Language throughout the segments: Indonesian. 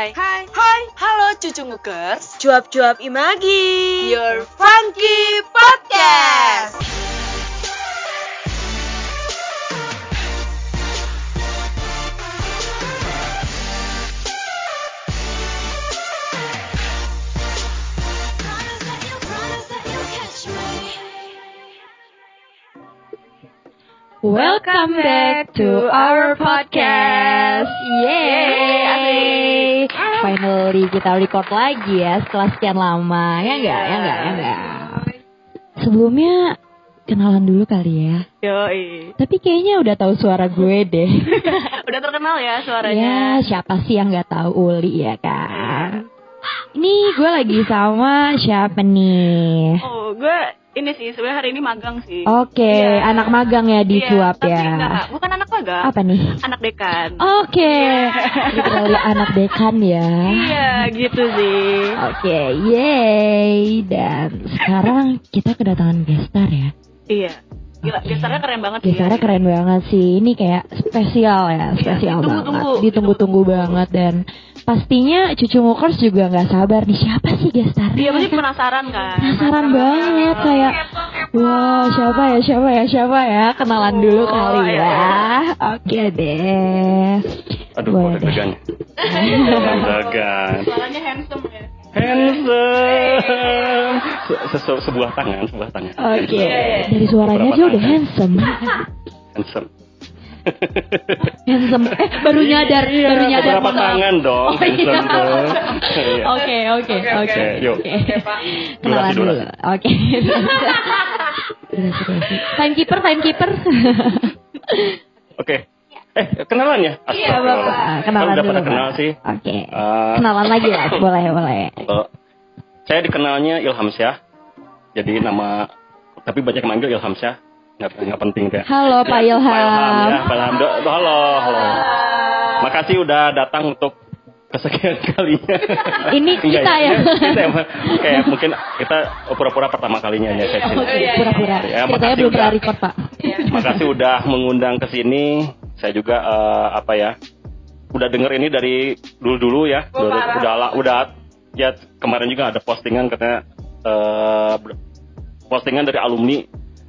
Hai. Hai. Hai. Halo cucu ngukers. Cuap-cuap Imagi. Your Funky Podcast. Welcome back to our podcast. Yeay. Finally kita record lagi ya setelah sekian lama. Ya enggak, ya enggak, ya enggak. Sebelumnya kenalan dulu kali ya. Yoi. Tapi kayaknya udah tahu suara gue deh. Udah terkenal ya ya, suaranya. siapa sih yang nggak tahu Uli ya kan? Ini gue lagi sama siapa nih? Oh, gue ini sih sebenarnya hari ini magang sih. Oke, Iya. anak magang ya di Iya, Cuap tapi ya. enggak, bukan anak magang. Apa nih? Anak dekan. Oke, kita lihat anak dekan ya. Iya, gitu sih. Oke, yeay. Dan sekarang kita kedatangan gestar ya. Iya. Gila, Oke. gestarnya keren banget sih. Gestarnya ya. keren banget sih. Ini kayak spesial ya, spesial ditunggu-tunggu, banget. Ditunggu-tunggu banget dan pastinya cucu mukers juga nggak sabar nih siapa sih gestarnya? Iya, pasti penasaran kan. Penasaran banget kayak Wah siapa ya siapa ya siapa ya kenalan dulu Oh, kali iya, ya Oke deh Aduh, Boleh kok deh. deg-degan. Deg-degan. Suaranya handsome ya. Handsome. Se- se- sebuah tangan, sebuah tangan. Oke Iya, dari suaranya aja udah handsome Handsome. Handsome eh baru nyadar baru nyadar maaf. tangan dong, Oh, iya. Iya. Oke oke oke Oke, yuk. oke. Kenalan Durasi, dulu. Oke. Timekeeper timekeeper. Oke. Eh, kenalan ya? Iya bapak kenalan Kan udah dulu. pada kenal Pak. sih. Oke. Eh, Kenalan lagi lah boleh boleh. kalau saya dikenalnya Ilham Syah. Jadi nama tapi banyak yang manggil Ilham Syah. Nggak, penting ya. Halo Pak Pak Ilham Ilham. ya, Pak Ilham. Halo, halo. Makasih udah datang untuk kesekian kalinya. Ini Enggak kita ya. Kita ya, Pak. Kayak mungkin kita pura-pura pertama kalinya ya saya sini. pura-pura. Ya, makasih belum pernah udah. record, Pak. Makasih udah mengundang ke sini. Saya juga eh, apa ya? Udah denger ini dari dulu-dulu ya. Udah udah la- udah ya kemarin juga ada postingan katanya eh, ber- postingan dari alumni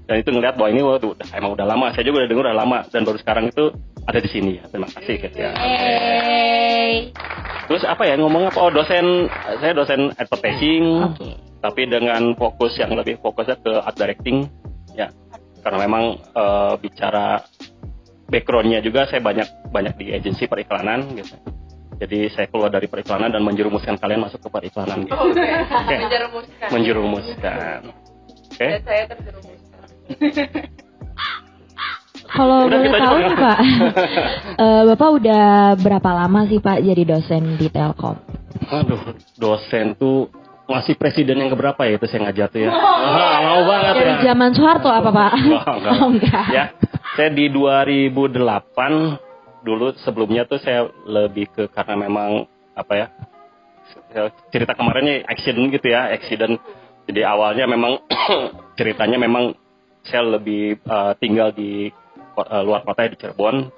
dan itu ngeliat bahwa ini waduh udah emang udah lama. Saya juga udah denger udah lama dan baru sekarang itu ada di sini ya. Terima kasih gitu ya. Hey. Terus apa ya ngomong apa? Oh dosen, saya dosen advertising, Oke. tapi dengan fokus yang lebih fokusnya ke art directing, ya. Karena memang eh, bicara backgroundnya juga saya banyak banyak di agensi periklanan gitu. Jadi saya keluar dari periklanan dan menjerumuskan kalian masuk ke periklanan gitu. Oke. Oke. Menjerumuskan. Menjerumuskan. Oke. Dan saya terjerumuskan. Kalau boleh tahu nih Pak, eh, Bapak udah berapa lama sih Pak jadi dosen di Telkom? Aduh, dosen tuh masih presiden yang keberapa ya itu saya ngajar tuh ya. Ah, mau banget Dari ya. zaman Soeharto apa Pak? Enggak, enggak. Oh enggak. ya saya di 2008 dulu sebelumnya tuh saya lebih ke karena memang apa ya cerita kemarinnya accident gitu ya accident jadi awalnya memang ceritanya memang saya lebih eh, tinggal di eh, luar kota di Cirebon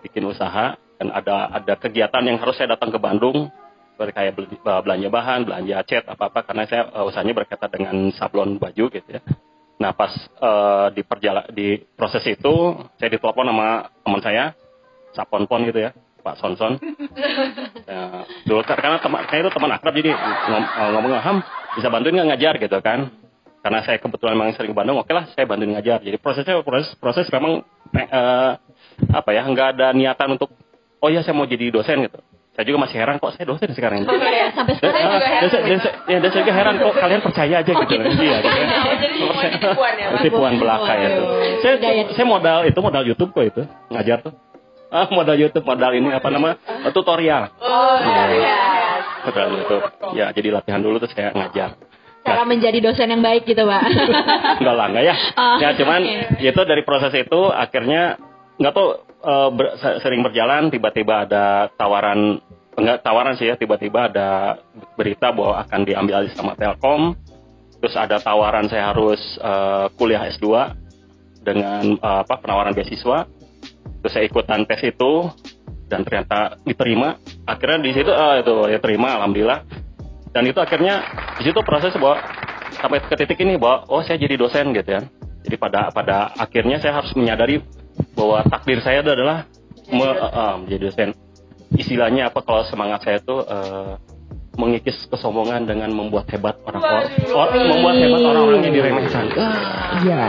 bikin usaha dan ada ada kegiatan yang harus saya datang ke Bandung seperti kayak eh, belanja bahan belanja cat apa apa karena saya eh, usahanya berkaitan dengan sablon baju gitu ya Nah pas eh, di perjala di proses itu saya ditelepon sama teman saya Saponpon gitu ya Pak Sonson. ya, dulu kar- karena teman saya itu teman akrab jadi ngom, ngomong Ham bisa bantuin nggak ngajar gitu kan? Karena saya kebetulan memang sering ke Bandung, oke lah saya bantuin ngajar. Jadi prosesnya proses proses memang eh, apa ya nggak ada niatan untuk oh ya saya mau jadi dosen gitu. Saya juga masih heran kok saya dosen sekarang ini. Sampai Dan, sekarang ah, dan saya- dan saya- ya, dan saya juga heran kok kalian percaya aja gitu. Iya, gitu ya. jadi semua tipuan ya? Tipuan belaka ya tuh. Saya, saya modal itu modal YouTube kok itu ngajar tuh. Ah modal YouTube modal ini apa nama tutorial. Oh, iya. Modal YouTube. Ya jadi latihan dulu terus saya ngajar. Cara menjadi dosen yang baik gitu Pak. Enggak lah enggak ya. Oh, ya cuman oke. itu dari proses itu akhirnya nggak tahu eh, ber- se- sering berjalan tiba-tiba ada tawaran enggak tawaran sih ya tiba-tiba ada berita bahwa akan diambil alih sama Telkom terus ada tawaran saya harus eh, kuliah S2 dengan eh, apa penawaran beasiswa terus saya ikutan tes itu dan ternyata diterima akhirnya di situ ah itu ya terima alhamdulillah dan itu akhirnya di situ proses bahwa sampai ke titik ini bahwa oh saya jadi dosen gitu ya. Jadi pada pada akhirnya saya harus menyadari bahwa takdir saya itu adalah me, uh, menjadi dosen. Istilahnya apa kalau semangat saya itu uh, mengikis kesombongan dengan membuat hebat orang orang Waduh. membuat hebat orang-orang yang diremehkan Iya,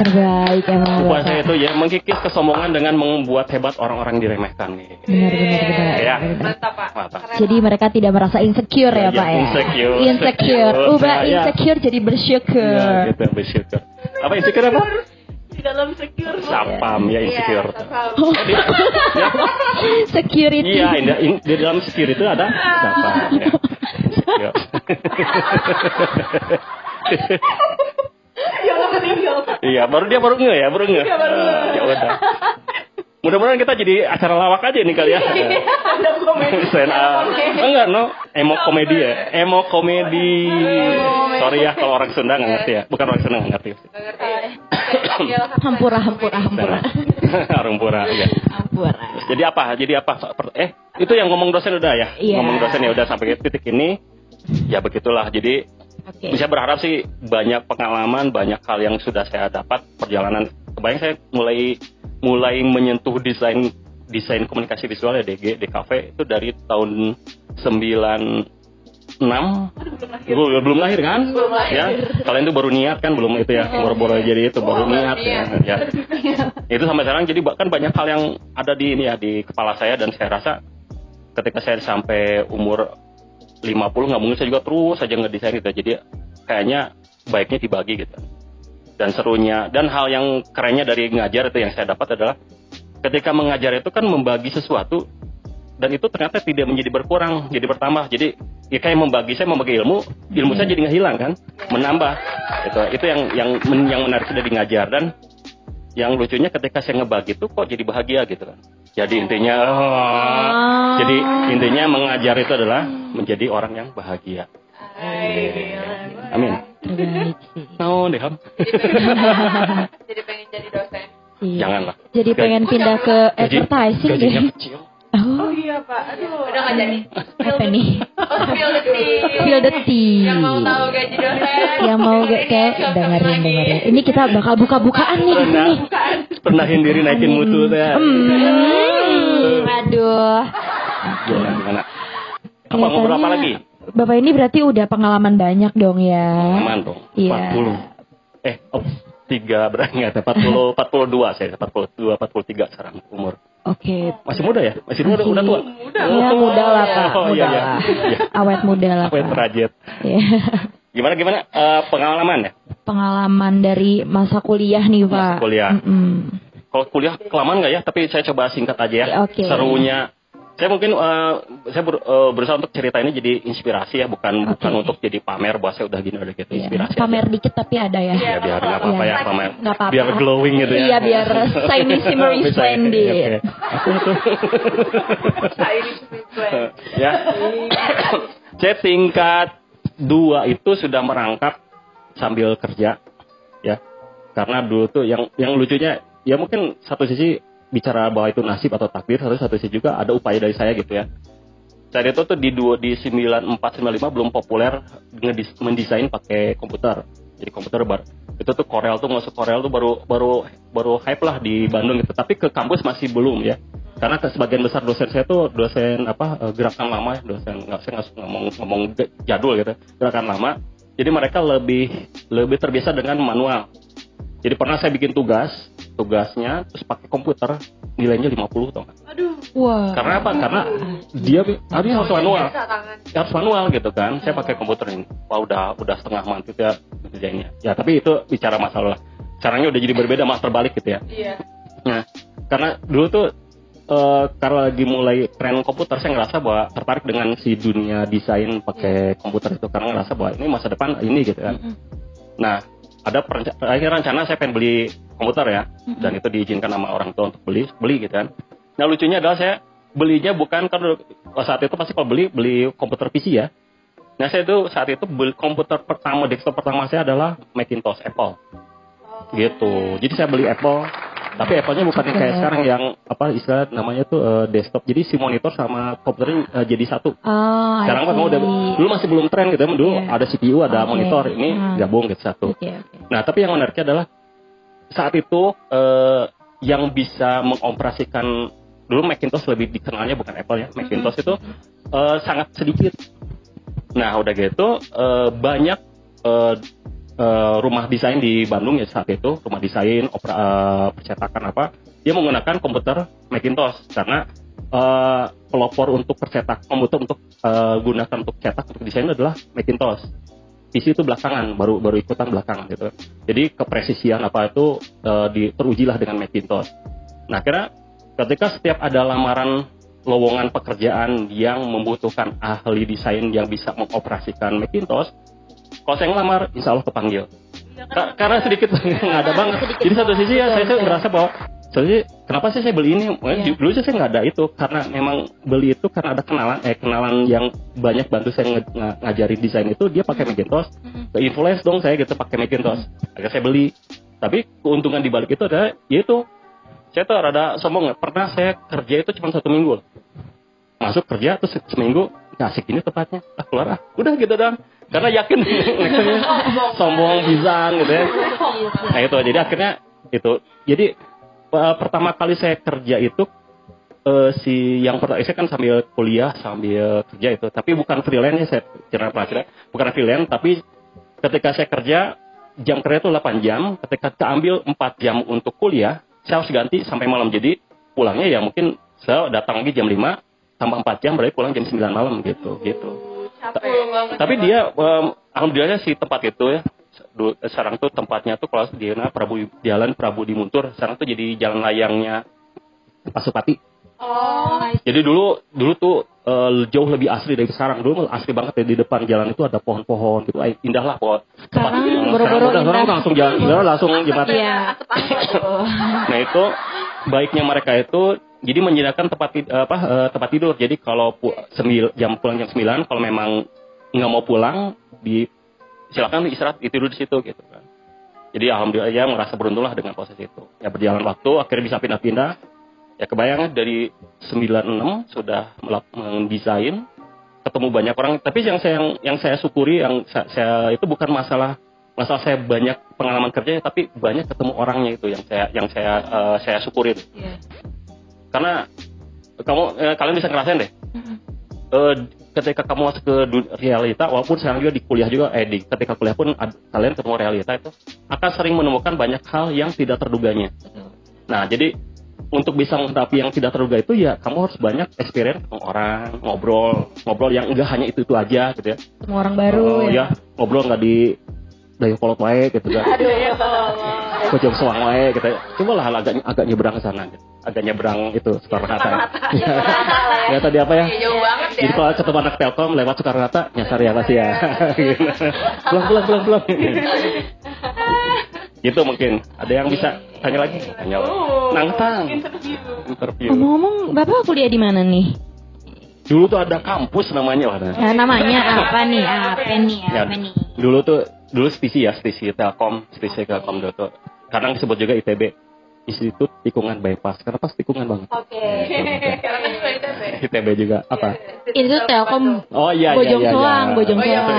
terbaik emang saya itu ya mengikis kesombongan dengan membuat hebat orang-orang diremehkan. Benar, benar, benar. Ya. benar. Mantap pak. Mantap. Keren, Jadi mereka tidak merasa insecure ya, Ya, Pak ya? insecure. Insecure. Insecure. Ubah insecure jadi bersyukur. Ya, gitu bersyukur. Apa insecure apa? Di dalam secure. Sapam ya insecure. Iya, sapam. Oh, Oh, di- ya, security. Iya, in, in- di dalam secure itu ada sapam ya. Ya. Ya nggak meninggal. Iya, baru dia baru nge ya, baru nge. Iya, baru nge. Ya udah. Mudah-mudahan kita jadi acara lawak aja nih kali ya. Ada komedi. Stand up. Enggak, no. Emo komedi ya. Emo komedi. Sorry ya kalau orang Sunda nggak ngerti ya. Bukan orang Sunda nggak ngerti. Nggak ngerti. Hampura, hampura, hampura. Orang pura ya. Hampura. Jadi apa? Jadi apa? Eh, itu yang ngomong dosen udah ya? Iya. Ngomong dosen ya udah sampai titik ini. Ya begitulah. Jadi Oke. bisa berharap sih banyak pengalaman, banyak hal yang sudah saya dapat perjalanan. Kebayang saya mulai mulai menyentuh desain desain komunikasi visual ya DG DKV itu dari tahun 96 belum, belum lahir kan? Belum lahir. Ya, kalian tuh baru niat kan belum itu ya, baru-baru jadi itu baru Oh, niat iya. ya. ya. Itu sampai sekarang jadi bahkan banyak hal yang ada di ini ya di kepala saya dan saya rasa ketika saya sampai umur 50 nggak mungkin saya juga terus saja ngedesain gitu. Jadi kayaknya baiknya dibagi gitu. Dan serunya dan hal yang kerennya dari ngajar itu yang saya dapat adalah ketika mengajar itu kan membagi sesuatu dan itu ternyata tidak menjadi berkurang, jadi bertambah. Jadi ya kayak membagi saya membagi ilmu, ilmu saya jadi nggak hilang kan, menambah. Itu itu yang yang yang menarik dari ngajar dan yang lucunya ketika saya ngebagi itu kok jadi bahagia gitu kan. Jadi intinya oh, jadi intinya mengajar itu adalah menjadi orang yang bahagia. Amin. Terbaik sih. Oh, deh. Jadi pengen jadi dosen. Iya. Janganlah. Jadi pengen pindah ke Gaji- advertising gajinya deh. kecil. Oh, Oh iya pak. Aduh. Udah nggak jadi. apa nih? Oh, spill the tea. Spill the tea. Yang mau tahu gaji dosen. Yang mau gak kayak dengerin dengerin. Ini kita bakal buka-bukaan nih di Pernah, sini. pernahin diri naikin mutu tuh ya. Hmm, aduh. Gimana, gimana? Apa ngobrol apa lagi? Bapak ini berarti udah pengalaman banyak dong ya. Aman dong. Iya. 40. Eh, oh, tiga berarti nggak? 40, 42 saya, 42, 43 sekarang umur. Oke. Masih muda ya? Masih muda, udah tua? Ya muda lah pak, Oh, muda iya, iya. lah. Iya. Awet muda lah pak. terajit? Iya. Gimana, gimana? Eh, pengalaman ya? Pengalaman dari masa kuliah nih pak. Masa kuliah. Mm-mm. Kalau kuliah kelamaan nggak ya? Tapi saya coba singkat aja ya. Oke. Serunya. Saya mungkin eh, saya ber- eh, berusaha untuk cerita ini jadi inspirasi ya, bukan Oke. bukan untuk jadi pamer bahwa saya udah gini udah gitu. Iya. Inspirasi. Pamer aja. dikit tapi ada ya. Ya biar nggak apa-apa Iya. ya pamer. Nggak apa-apa. Biar glowing gitu ya. Iya, biar shiny, shimmery, Bisa, splendid. plan. ya. saya tingkat dua itu sudah merangkap sambil kerja ya karena dulu tuh yang yang lucunya ya mungkin satu sisi bicara bahwa itu nasib atau takdir satu satu sisi juga ada upaya dari saya gitu ya. Saya itu tuh di dua di 94 95 belum populer mendesain pakai komputer. Jadi komputer bar itu tuh Corel tuh masuk Corel tuh baru baru baru hype lah di Bandung gitu. Tapi ke kampus masih belum ya. Karena ke sebagian besar dosen saya tuh dosen apa eh, gerakan lama ya dosen nggak saya nggak ngomong ngomong jadul gitu gerakan lama. Jadi mereka lebih lebih terbiasa dengan manual. Jadi pernah saya bikin tugas tugasnya terus pakai komputer nilainya 50 tau nggak? Aduh. Wah. karena apa karena dia harusnya harus manual. Ya, harus manual gitu kan saya pakai komputer ini wah udah udah setengah mantap ya kerjanya ya tapi itu bicara masalah caranya udah jadi berbeda mas terbalik gitu ya Iya. Nah, karena dulu tuh eh, karena lagi mulai tren komputer, saya ngerasa bahwa tertarik dengan si dunia desain pakai komputer itu karena ngerasa bahwa ini masa depan ini gitu kan. Nah, ada perenca- akhirnya rencana saya pengen beli komputer ya, dan itu diizinkan sama orang tua untuk beli, beli gitu kan. Nah, lucunya adalah saya belinya bukan kan saat itu pasti kalau beli beli komputer PC ya. Nah, saya itu saat itu beli komputer pertama desktop pertama saya adalah Macintosh Apple. Gitu. Jadi saya beli Apple Tapi Apple-nya bukan yang kayak sekarang yang apa istilah namanya tuh eh, desktop. Jadi si monitor sama komputernya eh, jadi satu. Oh, Sekarang kan udah dulu masih belum tren gitu. Dulu Iya. ada CPU, ada Oke. monitor, ini Hmm. gabung gitu satu. Oke, oke. Nah, tapi yang menariknya adalah saat itu eh, yang bisa mengoperasikan dulu Macintosh lebih dikenalnya bukan Apple ya. Macintosh itu eh, sangat sedikit. Nah, udah gitu eh, banyak eh, eh, rumah desain di Bandung ya saat itu, rumah desain, opera, eh, percetakan apa, dia menggunakan komputer Macintosh karena eh, pelopor untuk percetak komputer untuk eh, gunakan untuk cetak untuk desain adalah Macintosh. PC itu belakangan, baru baru ikutan belakangan gitu. Jadi kepresisian apa itu eh, di, terujilah dengan Macintosh. Nah, kira ketika setiap ada lamaran lowongan pekerjaan yang membutuhkan ahli desain yang bisa mengoperasikan Macintosh, kalau saya ngelamar, insya Allah kepanggil. Ka- karena sedikit nggak ada banget. Jadi satu sisi ya saya tuh ngerasa bahwa soalnya kenapa sih saya beli ini? Iya. Dulu saya nggak ada itu karena memang beli itu karena ada kenalan eh kenalan yang banyak bantu saya nge- nga- ngajarin desain itu dia pakai Macintosh. Ke influence dong saya gitu pakai Macintosh. Akhirnya saya beli. Tapi keuntungan di balik itu adalah yaitu saya tuh rada sombong ya. Pernah saya kerja itu cuma satu minggu. Masuk kerja terus seminggu nggak asik ini tempatnya ah keluar ah. Udah gitu dong karena yakin. Sombong. Bisa gitu ya. Nah itu. Jadi akhirnya itu. Jadi eh, pertama kali saya kerja itu eh, si yang pertama saya kan sambil kuliah sambil kerja itu. Tapi bukan freelance ya saya kira pelajaran bukan freelance tapi ketika saya kerja jam kerja itu 8 jam. Ketika keambil 4 jam untuk kuliah saya harus ganti sampai malam. Jadi pulangnya ya mungkin saya datang lagi jam 5 tambah 4 jam berarti pulang jam 9 malam gitu gitu. Capek banget. tapi dia em, alhamdulillahnya si tempat itu ya. Du- sekarang tuh tempatnya tuh kalau di Prabu Jalan Prabu di Muntur sekarang tuh jadi jalan layangnya Pasupati. Oh, jadi dulu dulu tuh eh, jauh lebih asli dari sekarang. Dulu asli banget ya di depan jalan itu ada pohon-pohon gitu. Eh, indah lah pohon. Sekarang Tempat- boro-boro sekarang langsung jalan. Langsung jembatan Iya. Nah itu baiknya mereka itu jadi menyediakan tempat apa eh, tempat tidur. Jadi kalau pu- sembil, jam pulang jam 9 kalau memang nggak mau pulang di silakan istirahat tidur di situ gitu kan. Jadi alhamdulillah ya merasa beruntung lah dengan proses itu. Ya berjalan waktu akhirnya bisa pindah-pindah. Ya kebayang dari 96 sudah mendesain ketemu banyak orang tapi yang saya yang, yang saya syukuri yang saya, saya itu bukan masalah masalah saya banyak pengalaman kerja tapi banyak ketemu orangnya itu yang saya yang saya eh, saya syukurin Iya. Karena kamu eh, kalian bisa ngerasain deh. Eh, ketika kamu masuk ke realita walaupun sekarang juga di kuliah juga eh di ketika kuliah pun ad- kalian ketemu realita itu akan sering menemukan banyak hal yang tidak terduganya. Nah jadi untuk bisa menghadapi yang tidak terduga itu ya kamu harus banyak experience ketemu orang ngobrol ngobrol yang enggak hanya itu itu aja gitu ya. Semua orang baru Oh, ya. ya ngobrol nggak di dari kolot wae gitu kan. Aduh ya Allah. Ke jam soang wae gitu coba lah agak agak nyebrang ke sana. Agak nyebrang itu Soekarno Hatta ya tadi apa ya? Ya, jauh banget ya. jadi kalau ketemu anak Telkom lewat Soekarno Hatta nyasar ya pasti ya. Gitu. pulang pulang pulang pulang gitu mungkin. Ada yang bisa tanya lagi? Tanya. Oh, nangtang interview. interview. Ngomong-ngomong, Bapak kuliah di mana nih? dulu tuh ada kampus namanya lah Ya, namanya apa nih? Apa nih? Ya, Apa nih? dulu tuh dulu spisi ya spisi Telkom spisi Telkom dulu tuh kadang disebut juga ITB Institut Tikungan Bypass kenapa tikungan banget Oke. Karena juga ITB. ITB juga apa Itu Telkom oh iya iya Bojong iya, iya. Soang, Bojong Oh iya, Soang.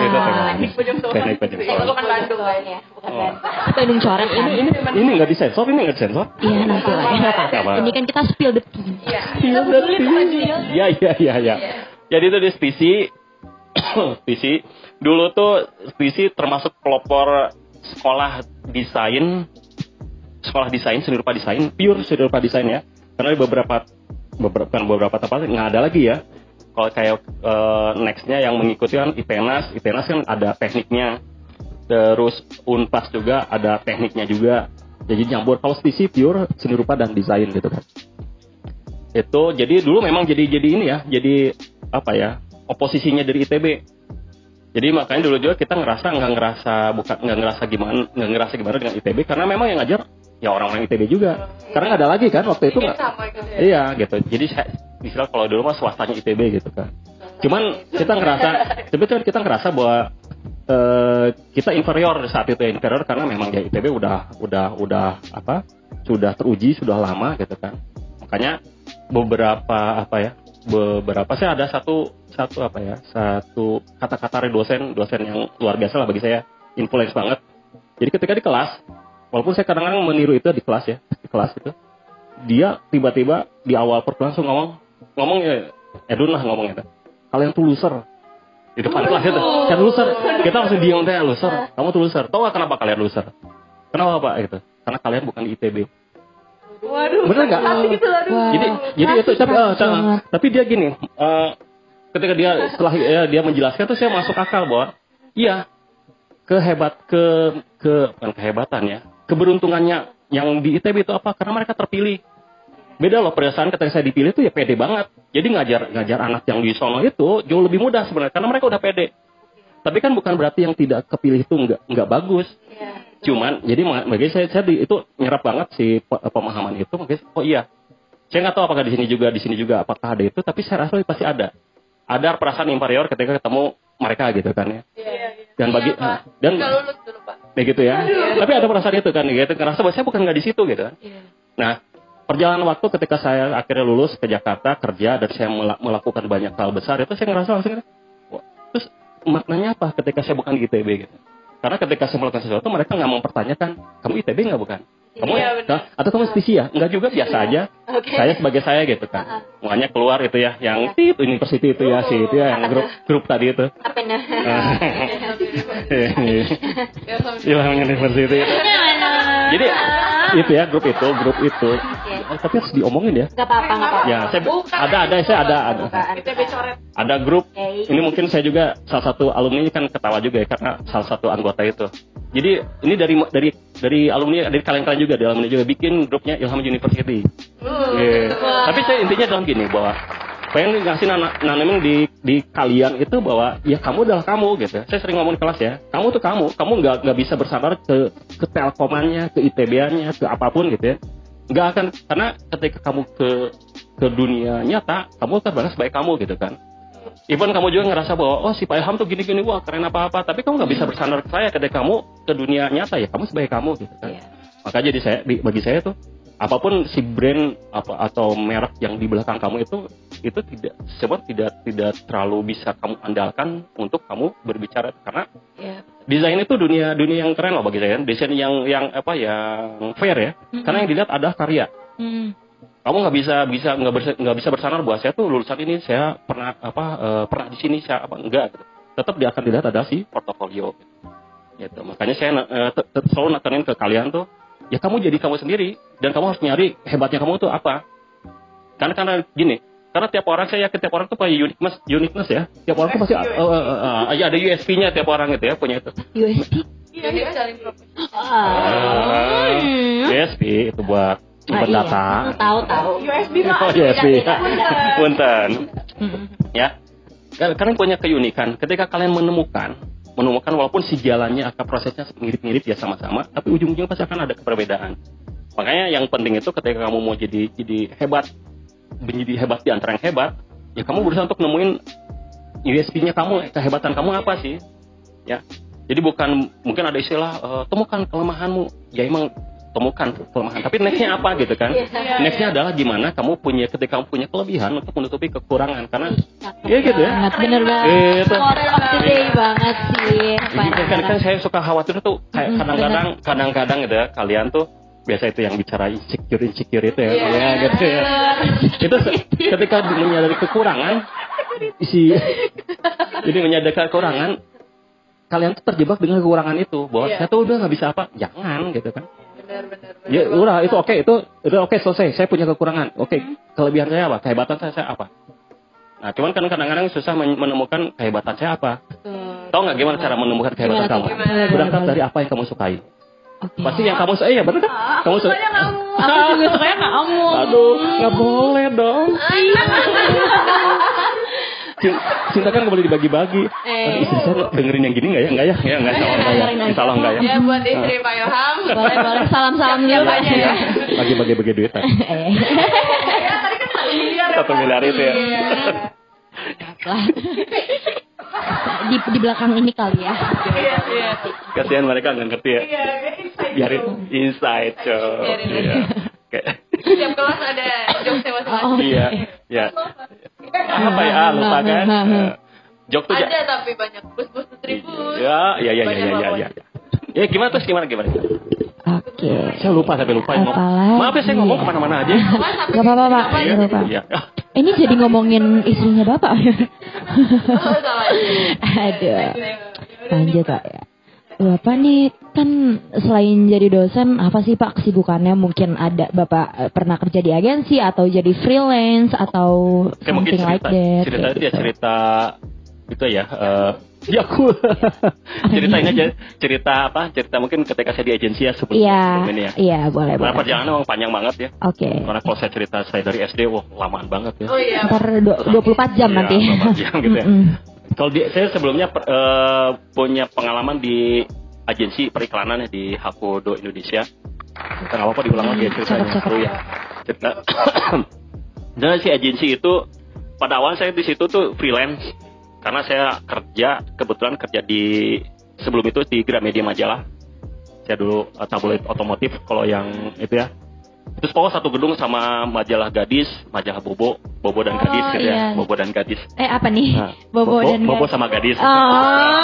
Teknik Bojong Soang. Teknik Bojong Itu Soang. bukan Bandung kayaknya. Bukan Oh. Bandung. Bandung coret kan? ini ini nggak disensor ini nggak disensor Iya nanti lah ya. Apa. Ini kan kita spill the tea. Iya. Betulin sama dia. Iya iya iya iya. Jadi itu di spisi spisi dulu tuh spisi termasuk pelopor sekolah desain sekolah desain seni rupa desain pure seni rupa desain ya. Karena di beberapa beberapa beberapa tempat nggak ada lagi ya. Kalau kayak eh, nextnya yang mengikuti kan IPENAS IPENAS kan ada tekniknya. Terus Unpas juga ada tekniknya juga. Jadi nyampur kalau spisi pure seni rupa dan desain gitu kan. Itu jadi dulu memang jadi jadi ini ya jadi apa ya oposisinya dari ITB jadi makanya dulu juga kita ngerasa nggak ngerasa bukan nggak ngerasa gimana nggak ngerasa gimana dengan ITB karena memang yang ngajar ya orang-orang ITB juga. Karena nggak ada lagi kan waktu itu Mungkin nggak? gitu ya. iya gitu. Jadi saya istilah kalau dulu mah swastanya ITB gitu kan. Cuman kita ngerasa tapi kan kita ngerasa bahwa eh, kita inferior saat itu ya, inferior karena memang ya ITB udah udah udah apa sudah teruji sudah lama gitu kan. Makanya beberapa apa ya beberapa saya ada satu satu apa ya satu kata-kata dari dosen dosen yang luar biasa lah bagi saya influence banget. Jadi ketika di kelas walaupun saya kadang-kadang meniru itu di kelas ya di kelas itu dia tiba-tiba di awal perkuliahan langsung ngomong ngomong ya Edun lah ngomong itu kalian tuh loser di depan kelas itu kan loser kita langsung diam teh loser kamu tuh loser tau gak kenapa kalian loser kenapa pak gitu karena kalian bukan di ITB Waduh. Bener nggak? Asik itu aduh. Wah. jadi jadi itu tapi, banget. tapi dia gini eh, ketika dia setelah ya, dia menjelaskan tuh saya masuk akal bahwa iya kehebat ke ke bukan kehebatan ya keberuntungannya yang di ITB itu apa? Karena mereka terpilih. Beda loh perasaan ketika saya dipilih tuh ya pede banget. Jadi ngajar ngajar anak yang di sono itu jauh lebih mudah sebenarnya karena mereka udah pede. Tapi kan bukan berarti yang tidak kepilih itu nggak nggak bagus. Iya. cuman jadi bagi saya saya di- itu nyerap banget si pe- pemahaman itu makanya oh iya. Saya nggak tahu apakah di sini juga di sini juga apakah ada itu tapi saya rasa pasti ada. Ada perasaan inferior ketika ketemu mereka gitu kan ya Iya. dan bagi Pak. dan lulus dulu, Pak. kayak gitu ya tapi ada perasaan itu kan gitu ngerasa bahwa saya bukan nggak di situ gitu kan Iya. nah perjalanan waktu ketika saya akhirnya lulus ke Jakarta kerja dan saya mela- melakukan banyak hal besar itu saya ngerasa langsung wah, terus maknanya apa ketika saya bukan di ITB gitu karena ketika saya melakukan sesuatu mereka nggak mempertanyakan kamu ITB nggak bukan? Kamu Iya, benar. Nah, atau kamu spesial enggak juga biasa aja. Oke. saya sebagai saya gitu kan. Makanya keluar itu ya yang tit university itu ya si itu ya yang grup grup tadi itu. Apa nah? Ilham University. Jadi itu ya grup itu, grup itu. Eh, tapi harus diomongin ya. Gak apa-apa, gak apa-apa. Ya, saya Bukan. ada ada saya ada ada. Kita. Ada grup. Ini mungkin saya juga salah satu alumni ini kan ketawa juga ya karena salah satu anggota itu. Jadi ini dari dari dari alumni dari kalian-kalian juga, dari alumni juga bikin grupnya Ilham University. Iya. Tapi saya intinya dalam gini bahwa pengen ngasih nana, nanamin di di kalian itu bahwa ya kamu adalah kamu gitu. Saya sering ngomong di kelas ya, kamu tuh kamu, kamu nggak nggak bisa bersandar ke ke telkomannya, ke ITB-nya, ke apa pun gitu ya. Nggak akan karena ketika kamu ke ke dunia nyata, kamu balas baik kamu gitu kan. Even kamu juga ngerasa bahwa oh si Pak Ilham tuh gini-gini wah keren apa-apa, tapi kamu nggak bisa bersandar ke saya ketika kamu ke dunia nyata ya kamu sebagai kamu gitu kan. Maka jadi saya bagi saya tuh apa pun si brand apa atau merek yang di belakang kamu itu itu tidak sebab tidak tidak terlalu bisa kamu andalkan untuk kamu berbicara. Karena Iya. desain itu dunia dunia yang keren loh bagi saya desain yang yang apa yang fair ya. Karena yang dilihat ada karya. Hmm. kamu nggak bisa bisa nggak bisa nggak bisa bersandar bahwa saya tuh lulusan ini saya pernah apa eh, pernah di sini saya apa enggak gitu. tetap dia akan dilihat ada si portofolio. Gitu. Makanya saya te- selalu nekenin ke kalian tuh ya kamu jadi kamu sendiri dan kamu harus nyari hebatnya kamu tuh apa. Karena karena gini karena tiap orang saya yakin tiap orang tuh punya uniqueness uniqueness ya tiap orang tuh pasti eh, eh, eh, eh, ada USP-nya tiap orang gitu ya punya itu USP. Iya, dia saling profesional. Ah. USP itu buat Ah, buat iya. data Tahu tahu. USB oh Pak. USP Punten. punten Mm-mm. ya Kal- kalian punya keunikan ketika kalian menemukan menemukan walaupun si jalannya akan prosesnya mirip-mirip ya sama-sama tapi ujung-ujungnya pasti akan ada perbedaan makanya yang penting itu ketika kamu mau jadi jadi hebat menjadi hebat di antara yang hebat ya kamu berusaha untuk nemuin USP-nya kamu kehebatan kamu apa sih? Ya. Jadi bukan mungkin ada istilah eh, temukan kelemahanmu. Ya emang temukan kelemahan. Tapi nextnya apa gitu kan? Iya, nextnya adalah gimana kamu punya ketika kamu punya kelebihan untuk menutupi kekurangan. Karena Iya gitu ya. Banget, bener banget. Gitu. Quote of the day banget sih. Jadi kan, kan, kan saya suka khawatir tuh kayak kadang-kadang kadang-kadang gitu ya kalian tuh biasa itu yang bicara insecure insecure itu ya, Iya. ya gitu ya. Itu ketika menyadari kekurangan si jadi menyadari kekurangan kalian tuh terjebak dengan kekurangan itu bahwa Iya. saya tuh udah nggak bisa apa jangan gitu kan Benar, benar, benar. ya udah itu oke itu itu oke selesai saya punya kekurangan oke kelebihan saya apa kehebatan saya, saya apa nah cuman kan kadang-kadang susah men- menemukan kehebatan saya apa Betul. tahu nggak gimana cara menemukan kehebatan Gimana kamu berangkat dari apa yang kamu sukai Oke. pasti yang kamu suka iya betul kan kamu suka Aku juga sukanya kamu. aduh nggak boleh dong Cin- cinta kan boleh dibagi-bagi Aduh, istri saya dengerin yang gini nggak ya nggak ya ya nggak insya Allah nggak ya insya Allah nggak ya Ya buat istri Pak Ilham. Boleh boleh salam-salam dulu Pak. Ya? bagi-bagi bagi duit. Eh. Ya tadi kan satu miliar ya, satu miliar itu ya Iya. Di di belakang ini kali ya. Iya, iya. kasihan mereka nggak ngerti ya Iya, biarin inside. Biarin Iya. Kayak Setiap kelas ada jokesnya masing-masing. Oh. iya, ya. Apa ya? Ah, lupa kan? Eh, Jok tuh Ada tapi banyak bus-bus tribus. Iya, iya, iya, iya, Banyak iya, iya, lawan. iya. Ya gimana terus gimana gimana? Oke. Saya lupa sampai lupa. Apalagi? Maaf ya saya ngomong ke mana-mana aja. Gak apa-apa, Pak. apa Gak ya? apa-apa. Iya. Ini jadi ngomongin istrinya Bapak. Oh. Aduh. Lanjut, Pak ya. Bapak nih kan selain jadi dosen, apa sih Pak kesibukannya? Mungkin ada Bapak eh, pernah kerja di agensi atau jadi freelance atau Kayak mungkin something like cerita, that. cerita ya gitu. cerita itu ya. eh ya aku ceritain aja cerita apa? Cerita mungkin ketika saya di agensi ya sebelum, Iya, sebelum ini ya. iya boleh Karena boleh. perjalanan memang panjang banget ya. Oke. Karena kalau saya cerita saya dari SD, wah lamaan banget ya. Oh iya. Ntar du- 24 jam Iya, nanti. 24 jam gitu ya. Kalau di, saya sebelumnya per- eh, punya pengalaman di agensi periklanan ya di Hakodo Indonesia. Nggak apa-apa diulang lagi ya ceritanya. Cakep, cakep. Ya. Cerita. Dan si agensi itu pada awal saya di situ tuh freelance karena saya kerja kebetulan kerja di sebelum itu di Gramedia Majalah. Saya dulu eh, tabloid otomotif kalau yang itu ya. Terus pokoknya satu gedung sama majalah gadis, majalah Bobo, Bobo dan Oh, gadis gitu iya. ya. Bobo dan gadis. Eh apa nih? Nah, Bobo, dan Bobo Gadis. sama gadis. Oh.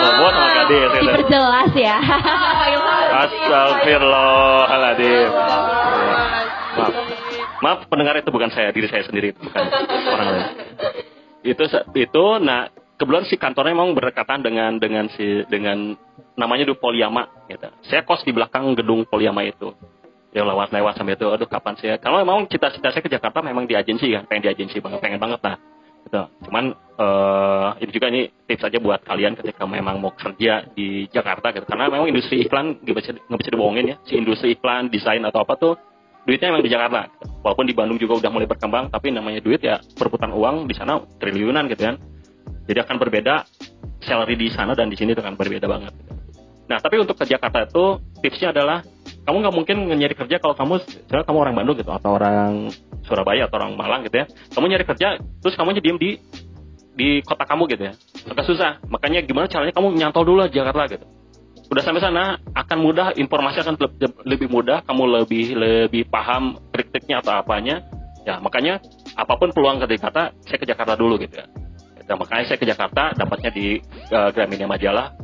Bobo sama gadis. Gitu. Diperjelas ya. Astagfirullahaladzim. Maaf. Maaf pendengar itu bukan saya, diri saya sendiri, bukan orang lain. Itu itu nah kebetulan si kantornya memang berdekatan dengan dengan si dengan namanya di Poliama gitu. Saya kos di belakang gedung Poliama itu. Yang lewat-lewat sampai itu, aduh kapan saya? Kalau memang cita-cita saya ke Jakarta memang di agensi kan, pengen di agensi banget, pengen banget lah. Gitu. Cuman eh ini juga ini tips aja buat kalian ketika memang mau kerja di Jakarta gitu. Karena memang industri iklan nggak bisa nggak bisa dibohongin ya. Si industri iklan, desain atau apa tuh duitnya memang di Jakarta. Gitu. Walaupun di Bandung juga udah mulai berkembang, tapi namanya duit ya perputaran uang di sana triliunan gitu kan. Jadi akan berbeda salary di sana dan di sini itu kan berbeda banget. Nah, tapi untuk ke Jakarta itu tipsnya adalah kamu nggak mungkin nyari kerja kalau kamu misalnya kamu orang Bandung gitu atau orang Surabaya atau orang Malang gitu ya. Kamu nyari kerja terus kamu diem di di kota kamu gitu ya. Agak susah. Makanya gimana caranya kamu nyantol dulu di Jakarta gitu. Udah sampai sana akan mudah informasi akan le- lebih mudah, kamu lebih lebih paham trik-triknya atau apanya. Ya, makanya apa pun peluang ke Jakarta, saya ke Jakarta dulu gitu ya. Dan makanya saya ke Jakarta dapatnya di uh, Gramedia Majalah.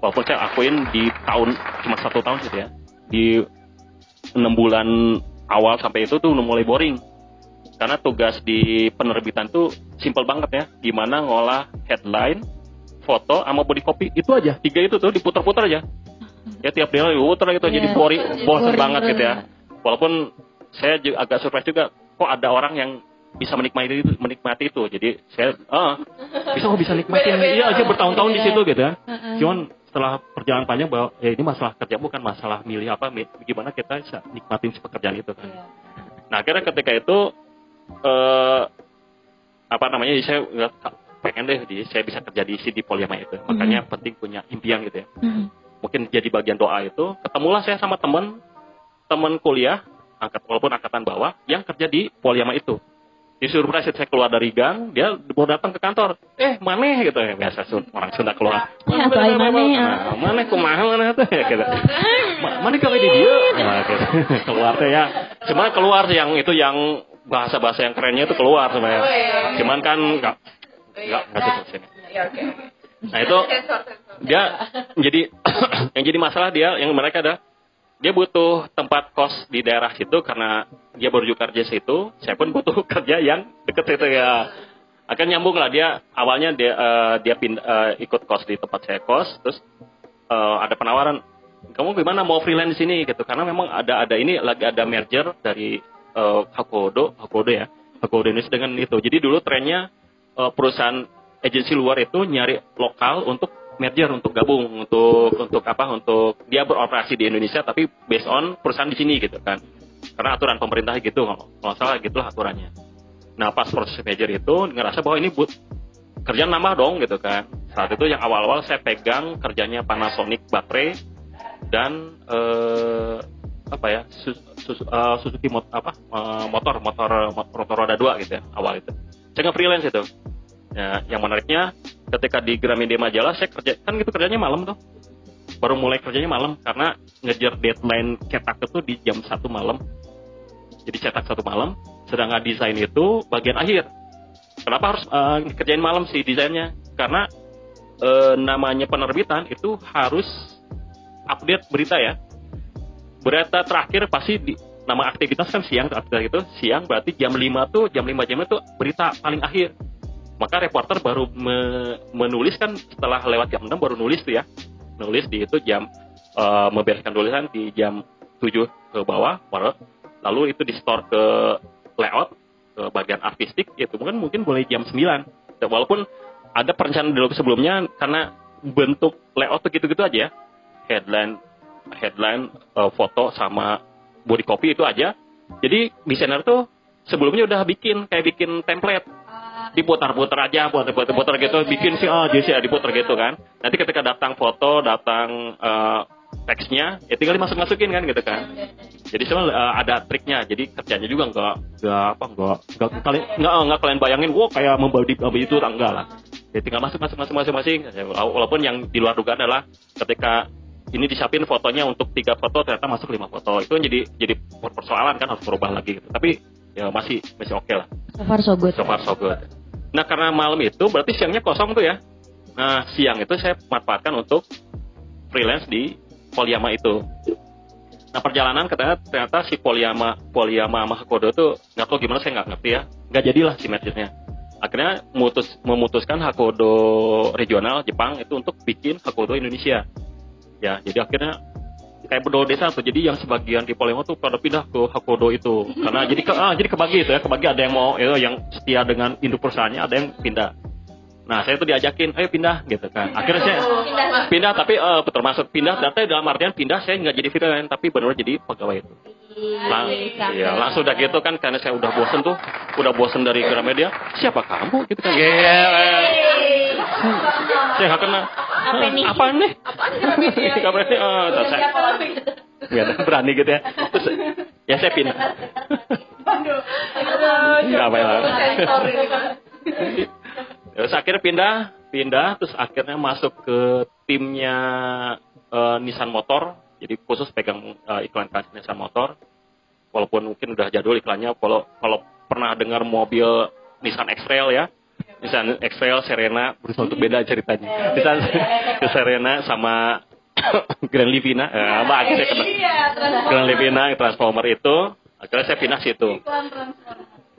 Walaupun saya akuin di tahun cuma satu tahun gitu ya. Di enam bulan awal sampai itu tuh udah mulai boring. Karena tugas di penerbitan tuh simple banget ya. Gimana ngolah headline foto sama body copy. Itu aja. Tiga itu tuh diputar-putar aja. Ya tiap dia diputar gitu jadi Iya. boring bosan Boring banget gitu ya. walaupun saya juga agak surprise juga kok ada orang yang bisa menikmati itu menikmati itu. Jadi saya ah bisa kok bisa nikmatin. Iya aja bertahun-tahun di Iya. situ gitu ya. Heeh. cuman setelah perjalanan panjang bahwa ya ini masalah kerja bukan masalah milih apa gimana kita bisa nikmatin si pekerjaan itu kan. Iya. nah akhirnya ketika itu eh apa namanya saya pengen deh di saya bisa kerja di CD Poliama itu. Makanya penting punya impian gitu ya. Mm-mm. mungkin jadi bagian doa itu ketemulah saya sama teman teman kuliah angkat walaupun angkatan bawah yang kerja di Poliama itu di surprise saya keluar dari gang dia mau datang ke kantor. Eh maneh gitu. Ya biasa Sun- orang Sunda keluar. Ya, atau ai maneh, ya. Nah, maneh kumaha maneh tuh ya gitu. Ma- maneh gawe di dia? Nah, gitu. keluar teh ya. Cuman keluar yang itu yang bahasa-bahasa yang kerennya itu keluar sebenarnya. Oh, iya. cuman kan nggak nggak nggak cocok sini Ya oke. nah itu dia jadi yang jadi masalah dia yang mereka ada dia butuh tempat kos di daerah situ karena dia baru juga kerja situ. Saya pun butuh kerja yang deket situ ya. Akan nyambung lah dia awalnya dia eh, dia eh, ikut kos di tempat saya kos. Terus eh, ada penawaran kamu gimana mau freelance di sini? Gitu. Karena memang ada ada ini lagi ada merger dari eh, Hakodo Hakodo ya Hakodo Indonesia dengan itu. Jadi dulu trennya eh, perusahaan agensi luar itu nyari lokal untuk merger untuk gabung untuk untuk apa untuk dia beroperasi di Indonesia tapi based on perusahaan di sini gitu kan. Karena aturan pemerintah gitu kalau salah gitulah aturannya. Nah pas proses merger itu ngerasa bahwa ini but kerjaan nambah dong gitu kan. Saat itu yang awal-awal saya pegang kerjanya Panasonic baterai dan eh, apa ya Sus- Sus- eh, Suzuki mot apa eh, motor motor motor roda dua gitu ya awal itu. Saya nggak freelance itu. Ya yang menariknya ketika di Gramedia Majalah saya kerja kan gitu kerjanya malam tuh. Baru mulai kerjanya malam karena ngejar deadline cetak itu di jam satu malam. Jadi cetak satu malam sedangkan desain itu bagian akhir. Kenapa harus uh, kerjain malam sih desainnya? Karena uh, namanya penerbitan itu harus update berita ya. Berita terakhir pasti di, nama aktivitas kan siang aktivitas itu siang berarti jam 5 tuh jam 5 jam itu berita paling akhir maka reporter baru me, menulis kan setelah lewat jam 6 baru nulis tuh ya. Nulis di itu jam uh, membereskan tulisan di jam 7 ke bawah lalu itu di store ke layout ke bagian artistik itu mungkin mungkin mulai jam 9 walaupun ada perencanaan dulu sebelumnya karena bentuk layout tuh gitu-gitu aja ya. Headline headline uh, foto sama body copy itu aja. Jadi desainer tuh sebelumnya udah bikin kayak bikin template diputar-putar aja putar-putar gitu. Bikin sih oh jadi diputar gitu kan. Nanti ketika datang foto datang uh, teksnya ya tinggal dimasuk masukin kan gitu kan. Jadi sebenarnya uh, ada triknya. Jadi kerjanya juga nggak nggak apa nggak nggak kalian nggak nggak kalian bayangin wow kayak membeli itu enggak lah. Ya tinggal masuk masuk masuk masuk masing walaupun yang di luar dugaan adalah ketika ini disiapin fotonya untuk tiga foto ternyata masuk lima foto. Itu jadi jadi persoalan kan harus berubah lagi gitu. Tapi ya masih masih oke okay lah. So far so good. So far so good nah karena malam itu berarti siangnya kosong tuh ya. Nah siang itu saya manfaatkan untuk freelance di Polyama itu. Nah perjalanan katanya ternyata si Polyama Polyama sama Hakodo tuh nggak tahu gimana saya nggak ngerti ya. Nggak jadilah si matchnya. Akhirnya memutus, memutuskan Hakodo regional Jepang itu untuk bikin Hakodo Indonesia. Ya jadi akhirnya kayak berdua desa tuh. Jadi yang sebagian di Palembang tuh pada pindah ke Hakodo itu. Karena jadi ke ah, jadi kebagi itu ya kebagi ada yang mau itu yang setia dengan induk perusahaannya ada yang pindah nah saya tuh diajakin ayo pindah gitu kan. Akhirnya saya pindah tapi uh, termasuk pindah ternyata dalam artian pindah saya nggak jadi freelance tapi benar jadi pegawai itu. Lang ya, langsung udah gitu kan karena saya udah bosen tuh udah bosen dari Gramedia siapa kamu? Gitu kan. Yeah. saya nggak kenal. Apa nih apa nih apa nih oh, saya ya berani gitu ya. Terus ya saya pindah. Nggak ya terus akhirnya pindah pindah terus akhirnya masuk ke timnya uh, Nissan Motor. Jadi khusus pegang uh, iklan Nissan Motor. Walaupun mungkin udah jadul iklannya kalau kalau pernah dengar mobil Nissan X-Trail ya. Nissan X-Trail Serena. Berusaha untuk beda ceritanya. Nissan Serena sama Grand Livina. Eh, apa kena Grand Livina Transformer itu. Akhirnya saya pindah situ.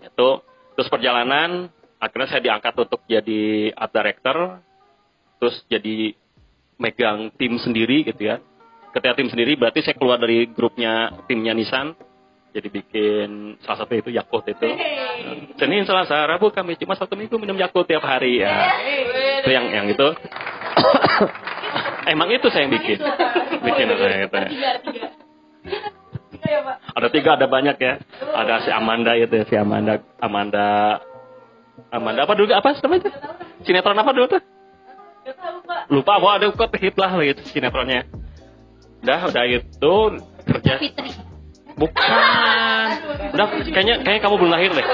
Itu terus perjalanan akhirnya saya diangkat untuk jadi art director terus jadi megang tim sendiri gitu ya. Ketika tim sendiri berarti saya keluar dari grupnya timnya Nissan jadi bikin salah satu itu Yakult itu. Senin Selasa Rabu kami cuma satu minggu minum Yakult tiap hari ya. Itu yang yang itu. Emang itu saya yang bikin. Bikin saya itu. ada tiga ada banyak ya. Ada si Amanda itu si Amanda Amanda Amanda apa dulu? Apa namanya? Sinetron apa dulu tuh? Lupa bahwa ada kok hit lah gitu sinetronnya. Udah udah itu kerja. Bukan. Udah kayaknya kayaknya kamu belum lahir deh.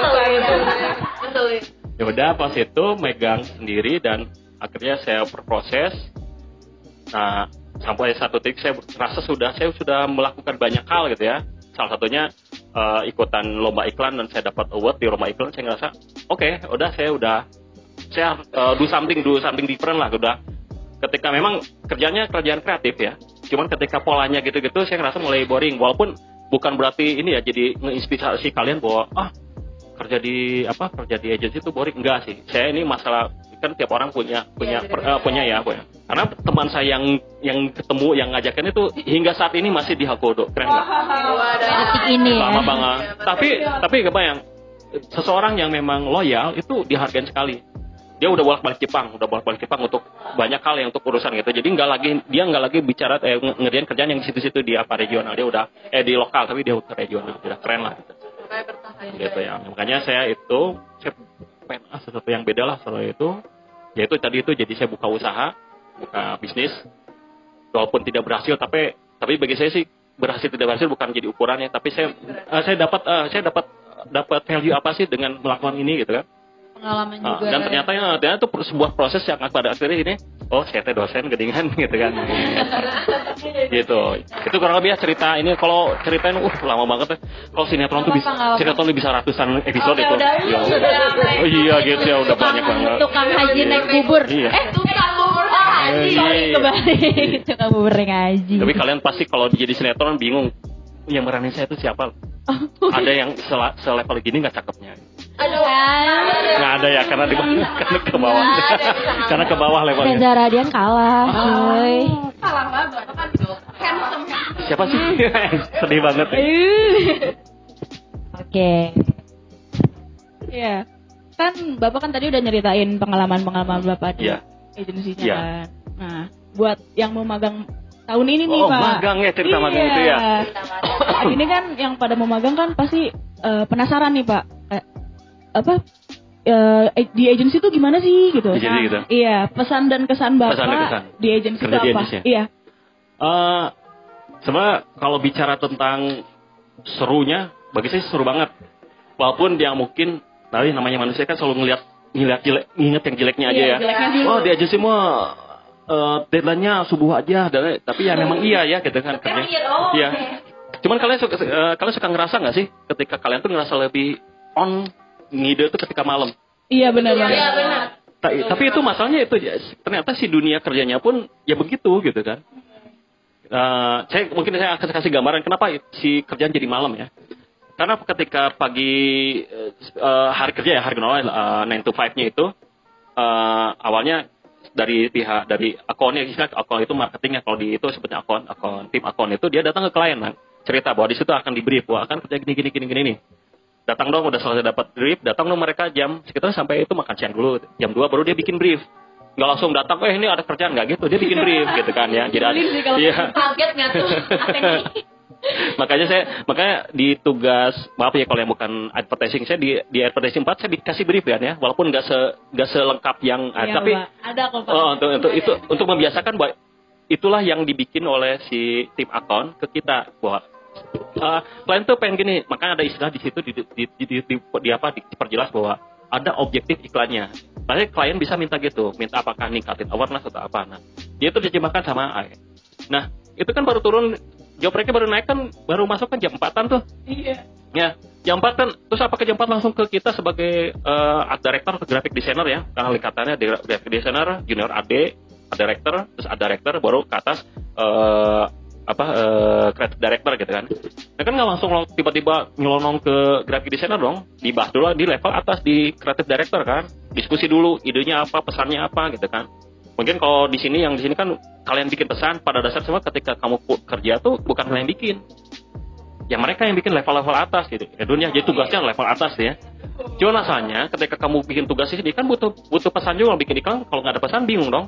Ya udah pas itu megang sendiri dan akhirnya saya berproses. Nah sampai satu titik saya merasa sudah saya sudah melakukan banyak hal gitu ya salah satunya uh, ikutan lomba iklan dan saya dapat award di lomba iklan saya ngerasa oke okay, udah saya udah saya uh, do something do something different lah udah. Ketika memang kerjanya kerjaan kreatif ya cuman ketika polanya gitu-gitu saya ngerasa mulai boring. Walaupun bukan berarti ini ya jadi ngeinspirasi kalian bahwa ah kerja di apa kerja di agensi itu boring. Enggak sih. Saya ini masalah kan tiap orang punya punya ya, per, uh, punya ya punya. Karena teman saya yang yang ketemu yang ngajakin itu hingga saat ini masih di Hakodo keren nggak? Ini ya. Lama banget. Tapi tapi kebayang seseorang yang memang loyal itu dihargai sekali. Dia udah bolak balik Jepang udah bolak balik Jepang untuk banyak hal yang untuk urusan gitu. Jadi nggak lagi dia nggak lagi bicara eh, ngerjain kerjaan yang di situ-situ di apa regional. Dia udah eh di lokal tapi dia udah regional. Udah keren lah gitu, gitu ya. Makanya saya itu saya pengen ah, sesuatu yang beda lah soal itu. Yaitu tadi itu jadi saya buka usaha buka bisnis. Walaupun tidak berhasil tapi tapi bagi saya sih berhasil tidak berhasil bukan jadi ukurannya. Tapi saya uh, saya dapat uh, saya dapat dapat value apa sih dengan melakukan ini gitu kan? Pengalaman uh, juga dan ternyata ya ternyata itu sebuah proses yang pada akhirnya ini oh saya teh dosen gedingan gitu kan. Gitu. Itu kurang lebih ya cerita ini kalau ceritain uh lama banget ya. Kalau sinetron tuh bisa sinetron tuh bisa ratusan episode itu. Ya oh iya gitu ya udah banyak banget. Tukang haji naik bubur. iya. Tukang bubur oh haji. Iya. kebalik. Tukang naik haji. tapi kalian pasti kalau jadi sinetron bingung yang meranin saya itu siapa? Ada yang sel- selevel gini nggak cakepnya Aduh. nggak ada ya karena di karena ke bawah karena ke bawah levelnya Reza Radian kalah, cuy. Salah banget kan handsome. siapa sih sedih banget ya. Oke. Iya. Kan Bapak kan tadi udah nyeritain pengalaman-pengalaman Bapak di Iya. agensinya Iya. kan. Nah, buat yang mau magang tahun ini nih, oh Pak. magang ya cerita magang itu ya Nah, ini kan yang pada mau magang kan pasti eh, penasaran nih, Pak. Apa eh, di agensi itu gimana sih gitu. Agensi Nah, gitu. Iya, pesan dan kesan Bapak Pesan dan kesan. di agensi itu apa? agensi ya? Iya. Eh, sebenarnya kalau bicara tentang serunya, bagi saya seru banget. Walaupun dia mungkin, tapi namanya manusia kan selalu ngeliat, ngeliat jelek, nginget yang jeleknya aja Iya, ya. jeleknya dulu. Oh di agensi semua eh, deadline-nya subuh aja, dan- tapi ya memang iya ya gitu kan. kerja. iya. Iya. Cuman kalian suka, eh, kalian suka ngerasa nggak sih ketika kalian tuh ngerasa lebih on ngide tuh ketika malam? Iya benar Iya benar. benar. Ta- tapi itu masalahnya itu ya, ternyata si dunia kerjanya pun ya begitu gitu kan. Eh, saya mungkin saya akan kasih gambaran kenapa si kerjaan jadi malam ya. Karena ketika pagi eh, eh, hari kerja ya hari normal eh, 9 to 5-nya itu eh, awalnya dari pihak dari akunnya istilah akun itu marketingnya kalau di itu sebutnya akun akun tim akun itu dia datang ke klien kan cerita bahwa di situ akan di brief bahwa akan kerja gini gini gini gini nih datang dong udah selesai dapat brief datang dong mereka jam sekitar sampai itu makan siang dulu. Jam 2 baru dia bikin brief. Nggak langsung datang eh ini ada kerjaan. Nggak gitu dia bikin brief gitu kan ya. Jadi ada iya. Kaget makanya saya makanya di tugas maaf ya kalau yang bukan advertising saya di di advertising 4 saya dikasih brief kan ya. Walaupun nggak se nggak selengkap yang Iya, tapi ada kok oh, untuk, untuk itu untuk membiasakan bahwa itulah yang dibikin oleh si tim akun ke kita. Bahwa eh, klien tuh pengen gini makanya ada istilah di situ di, di, di, di, di, di apa diperjelas bahwa ada objektif iklannya Makanya klien bisa minta gitu minta apakah ningkatin awareness atau apa nah dia itu diterjemahkan sama AI nah itu kan baru turun job mereka baru naik kan baru masuk kan jam 4 tuh Iya. Ya, jam 4 kan terus apa ke jam 4 langsung ke kita sebagai eh, art director atau graphic designer ya. Karena lingkatannya graphic designer, junior AD, art director, terus art director baru ke atas eh apa eh creative director gitu kan. Nah kan nggak langsung tiba-tiba nyelonong ke graphic designer dong. Dibahas dulu di level atas di creative director kan. Diskusi dulu idenya apa, pesannya apa gitu kan. Mungkin kalau di sini yang di sini kan kalian bikin pesan pada dasar semua ketika kamu kerja tuh bukan kalian bikin. Ya mereka yang bikin level-level atas gitu. Ya dunia jadi tugasnya level atas ya. Cuma masalahnya ketika kamu bikin tugas ini kan butuh butuh pesan juga bikin iklan kalau nggak ada pesan bingung dong.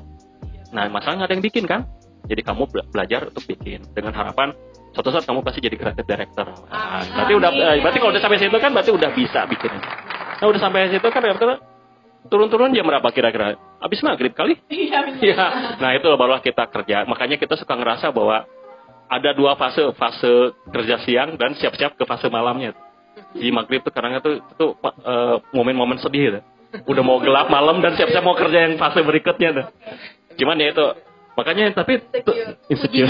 Nah masalahnya nggak ada yang bikin kan. Jadi kamu bela- belajar untuk bikin dengan harapan suatu saat kamu pasti jadi creative director. Nah, berarti udah eh, berarti kalau udah sampai situ kan berarti udah bisa bikin. Nah udah sampai situ kan turun-turun jam berapa kira-kira? Habis maghrib kali? Iya. Iya. Nah itu barulah kita kerja. Makanya kita suka ngerasa bahwa ada dua fase, fase kerja siang dan siap-siap ke fase malamnya. Di maghrib tuh kadang tuh itu eh, momen-momen sedih tuh. Udah mau gelap malam dan siap-siap mau kerja yang fase berikutnya tuh. Cuman ya itu makanya tapi insecure.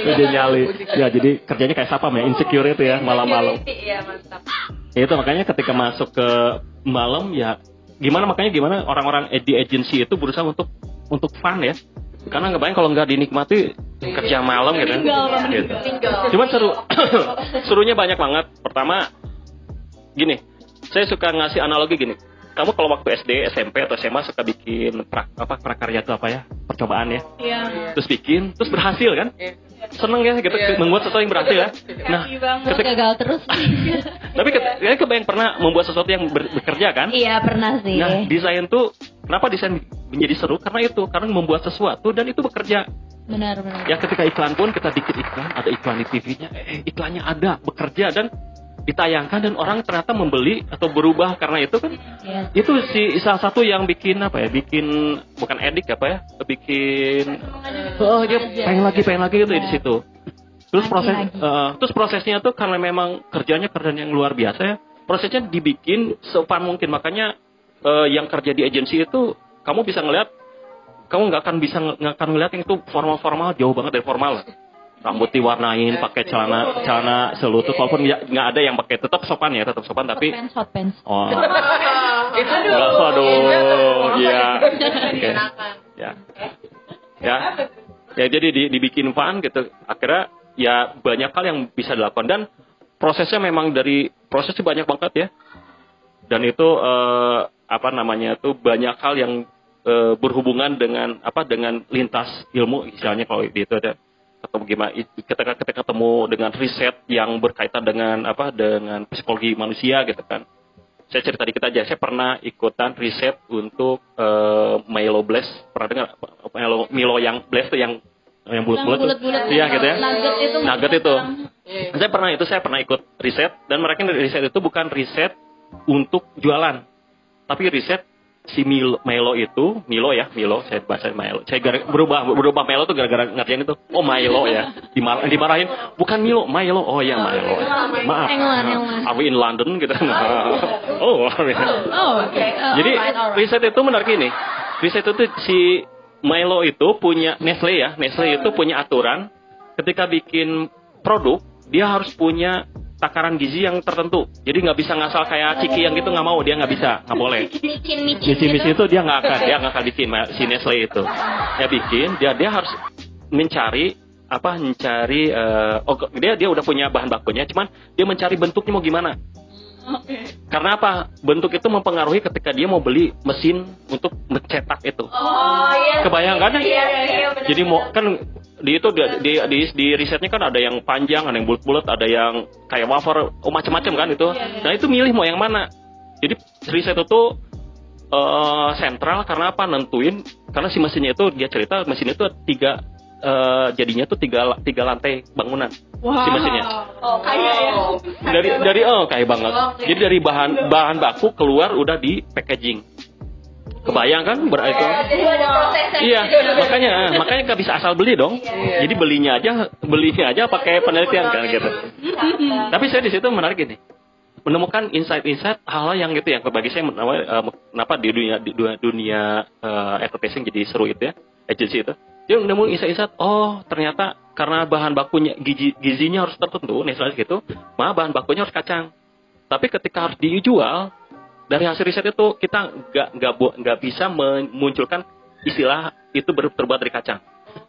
Uji nyali. Ya jadi kerjanya kayak sapam ya, insecure itu ya malam-malam. Iya mantap. Ya itu makanya ketika masuk ke malam ya gimana makanya gimana orang-orang di agency itu berusaha untuk untuk fun ya. Karena nggak bayang kalau nggak dinikmati kerja malam gitu. kan. Gitu. Cuman seru serunya banyak banget. Pertama gini, saya suka ngasih analogi gini. Kamu kalau waktu SD, SMP atau SMA suka bikin pra, apa prakarya itu apa ya? Percobaan ya. Iya. Terus bikin, terus berhasil kan? Seneng ya gitu membuat sesuatu yang berhasil ya. Nah, ketika gagal terus. tapi ket- kalian kebayang pernah membuat sesuatu yang ber- bekerja kan? iya pernah sih. Nah, desain tuh kenapa desain menjadi seru? Karena itu, karena membuat sesuatu dan itu bekerja. Benar benar. Ya ketika iklan pun kita bikin iklan, ada iklan di TV-nya, eh iklannya ada, bekerja dan ditayangkan dan orang ternyata membeli atau berubah karena itu kan? Iya. itu si salah satu yang bikin apa ya? Bikin bukan edik apa ya? Bikin oh dia pengen lagi pengen lagi gitu ya di situ. Terus Lagi, proses lagi. eh, terus prosesnya tuh karena memang kerjanya kerjaan yang luar biasa ya prosesnya dibikin sefun mungkin. Makanya eh, yang kerja di agensi itu kamu bisa ngeliat kamu nggak akan bisa ng- nggak akan ngeliat yang itu formal-formal jauh banget dari formal. Rambut diwarnain, pakai celana celana selutut, walaupun nggak nggak ada yang pakai tetap sopan ya, tetap sopan tapi Pants, hot pants. oh Itu Enggak, waduh, iya. Oke. Ya. Ya. Ya jadi di- dibikin fun gitu. Akhirnya ya banyak hal yang bisa dilakukan dan prosesnya memang dari prosesnya banyak banget ya. Dan itu eh, apa namanya tuh banyak hal yang eh, berhubungan dengan apa dengan lintas ilmu misalnya kalau di itu ada atau gimana ketika ketika ketemu dengan riset yang berkaitan dengan apa dengan psikologi manusia gitu kan. Saya cerita dikit aja saya pernah ikutan riset untuk eh, Milo Blast pernah dengar Milo Milo yang Blast tuh yang yang bulat-bulat. Iya gitu ya. Nugget itu. nugget itu. Saya pernah itu saya pernah ikut riset dan mereka riset itu bukan riset untuk jualan tapi riset si Milo, Milo itu Milo ya Milo saya bahasa Milo. Saya gara- berubah berubah Milo tuh gara-gara ngerjain itu. Oh Milo ya. Dimar- dimarahin bukan Milo Milo oh ya Milo. Maaf. England. are we in London? Gitu. Oh Oh, oke. jadi riset itu menarik ini. Riset itu si Milo itu punya Nestle ya. Nestle itu punya aturan. Ketika bikin produk dia harus punya takaran gizi yang tertentu. Jadi nggak bisa ngasal kayak Ciki yang gitu nggak mau dia nggak bisa nggak boleh. Micin, micin Misi-misi itu dia nggak akan dia nggak akan bikin si Nestle itu. Dia bikin dia dia harus mencari apa mencari eh, oh dia dia udah punya bahan bakunya cuman dia mencari bentuknya mau gimana karena apa? Bentuk itu mempengaruhi ketika dia mau beli mesin untuk mencetak itu. Oh iya. Kebayang kan? Iya iya iya. benar. Jadi mau kan di itu di, di, di, di risetnya kan ada yang panjang, ada yang bulat-bulat, ada yang kayak wafer, oh, macam-macam kan itu. Nah itu milih mau yang mana. Jadi riset itu eh, sentral karena apa? Nentuin karena si mesinnya itu dia cerita mesin itu tiga eh, jadinya tuh tiga tiga lantai bangunan Wow. si mesinnya Oh kayak ya. dari dari oh kayak banget. Jadi dari bahan bahan baku keluar udah di packaging. Kebayang kan berarti Jadi ada prosesnya. Iya, makanya makanya nggak bisa asal beli dong. Jadi belinya aja belinya aja pakai penelitian kan gitu. Tapi saya di situ menarik ini menemukan insight-insight hal yang gitu yang bagi saya kenapa, eh, kenapa di dunia di dunia, dunia eh, advertising jadi seru itu ya agency itu dia menemukan insight-insight oh ternyata karena bahan bakunya gizi, gizinya harus tertentu nih misalnya gitu maka bahan bakunya harus kacang. Tapi ketika harus dijual dari hasil riset itu kita nggak nggak nggak bisa memunculkan istilah itu ber- terbuat dari kacang.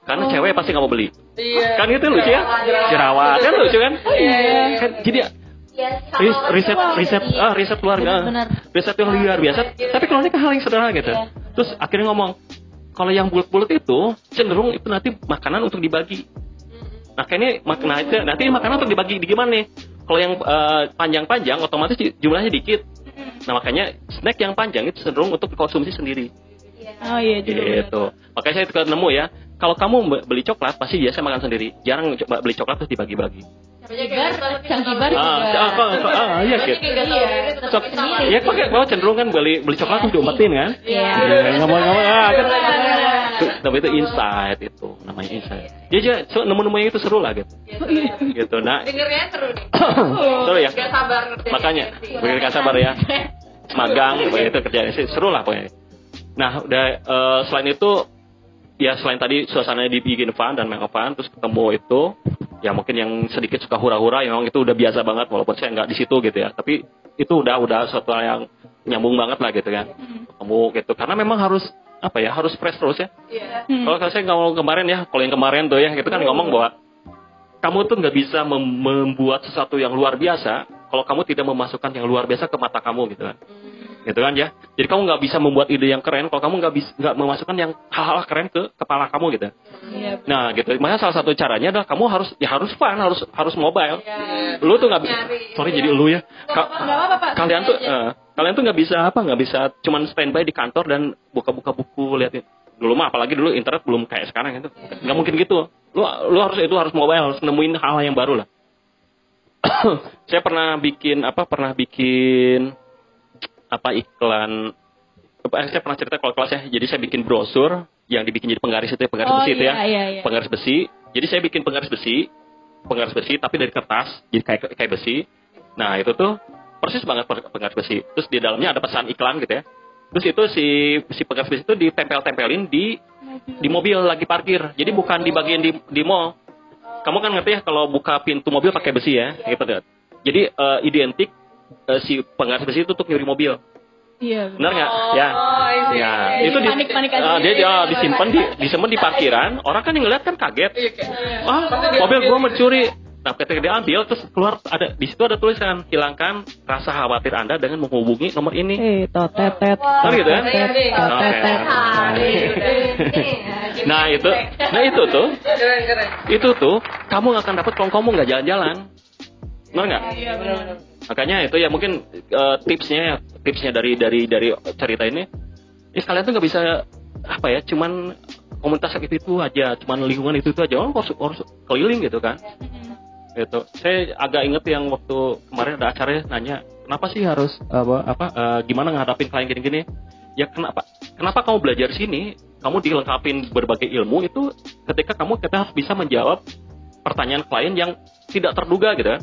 Karena cewek pasti nggak mau beli. Iya. kan itu lucu ya? Jerawat kan lucu kan? Kan jadi Iya, ris- riset riset ah riset luar biasa Benar. riset yang luar biasa. Tapi keluarnya kan hal yang sederhana gitu. Terus akhirnya ngomong kalau yang bulat-bulat itu cenderung itu nanti makanan untuk dibagi nah kayaknya mak- nah, itu, nanti makanan untuk dibagi di gimana nih? Kalau yang eh, panjang-panjang otomatis ju- jumlahnya dikit. Nah makanya snack yang panjang itu cenderung untuk dikonsumsi sendiri. Oh iya juga. gitu. makanya saya juga nemu ya kalau kamu be- beli coklat pasti biasa makan sendiri jarang coba beli coklat terus dibagi-bagi Kibar, Cangkibar ah, juga. ah, ah, ah, ah, iya gitu Cok, ya pakai bawa cenderung kan beli beli coklat tuh diumpetin kan? Iya. Ya, ngomong-ngomong ah, kan. Tapi itu insight itu namanya insight. Ya aja so, nemu-nemunya itu seru lah gitu. Gitu. Nah, Dengernya seru nih. seru ya. Gak sabar ngerjain Makanya, kan sabar ya. Magang, itu kerjaan sih seru lah pokoknya. Nah, udah eh, selain itu ya selain tadi suasananya dibikin fun dan memang fun terus ketemu itu ya mungkin yang sedikit suka hura-hura yang memang itu udah biasa banget walaupun saya nggak di situ gitu ya. Tapi itu udah udah sesuatu yang nyambung banget lah gitu kan. Ketemu gitu. Karena memang harus apa ya harus fresh terus ya. Iya. Hmm. kalau saya ngomong kemarin ya kalau yang kemarin tuh ya itu kan ngomong bahwa kamu tuh nggak bisa mem- membuat sesuatu yang luar biasa kalau kamu tidak memasukkan yang luar biasa ke mata kamu gitu kan gitu kan ya? Jadi kamu nggak bisa membuat ide yang keren kalau kamu nggak bisa nggak memasukkan yang hal-hal keren ke kepala kamu gitu. Iya. nah gitu. Makanya salah satu caranya adalah kamu harus ya harus fun harus harus mobile. Iya. lu tuh nggak bisa sorry jadi lu ya. Ka- kalian tuh eh, kalian tuh nggak bisa apa nggak bisa cuman standby di kantor dan buka-buka buku liatin dulu mah apalagi dulu internet belum kayak sekarang itu nggak mungkin gitu. Lu lu harus itu harus mobile harus nemuin hal yang baru lah. Saya pernah bikin apa pernah bikin apa iklan saya pernah cerita kalau kelas ya jadi saya bikin brosur yang dibikin jadi penggaris itu ya penggaris Oh, besi itu ya. iya, iya, iya. penggaris besi. Jadi saya bikin penggaris besi penggaris besi tapi dari kertas jadi kayak kayak besi. Nah itu tuh persis banget penggaris besi. Terus di dalamnya ada pesan iklan gitu ya. Terus itu si si penggas besi itu ditempel-tempelin di di mobil lagi parkir. Jadi bukan di bagian di di mall. Kamu kan ngerti ya kalau buka pintu mobil pakai besi ya gitu jadi eh, identik eh, si penggas besi itu untuk nyuri mobil Iya. benar nggak Oh, ya ya Jadi itu di, panik-panik aja. eh, dia, dia disimpan di disimpan di parkiran orang kan yang ngeliat kan kaget Iya, ah mobil gua mencuri nah ketika diambil terus keluar ada di situ ada tulisan hilangkan rasa khawatir anda dengan menghubungi nomor ini Eh, totetet. Wah, Oh, gitu ya? iya, iya. Totetet. Ah, iya, iya. nah itu nah itu tuh itu tuh kamu nggak akan dapat kalau kamu nggak jalan-jalan benar nggak Iya benar. Makanya itu ya mungkin eh, tipsnya tipsnya dari dari dari cerita ini ya kalian tuh nggak bisa apa ya cuman komunitas itu itu aja cuman lingkungan itu itu aja. Oh, harus harus keliling gitu kan. Gitu. Saya agak inget yang waktu kemarin ada acara nanya kenapa sih harus apa apa eh, gimana ngadapin klien gini-gini? Ya kenapa kenapa kamu belajar sini kamu dilengkapin berbagai ilmu itu ketika kamu kita harus bisa menjawab pertanyaan klien yang tidak terduga gitu kan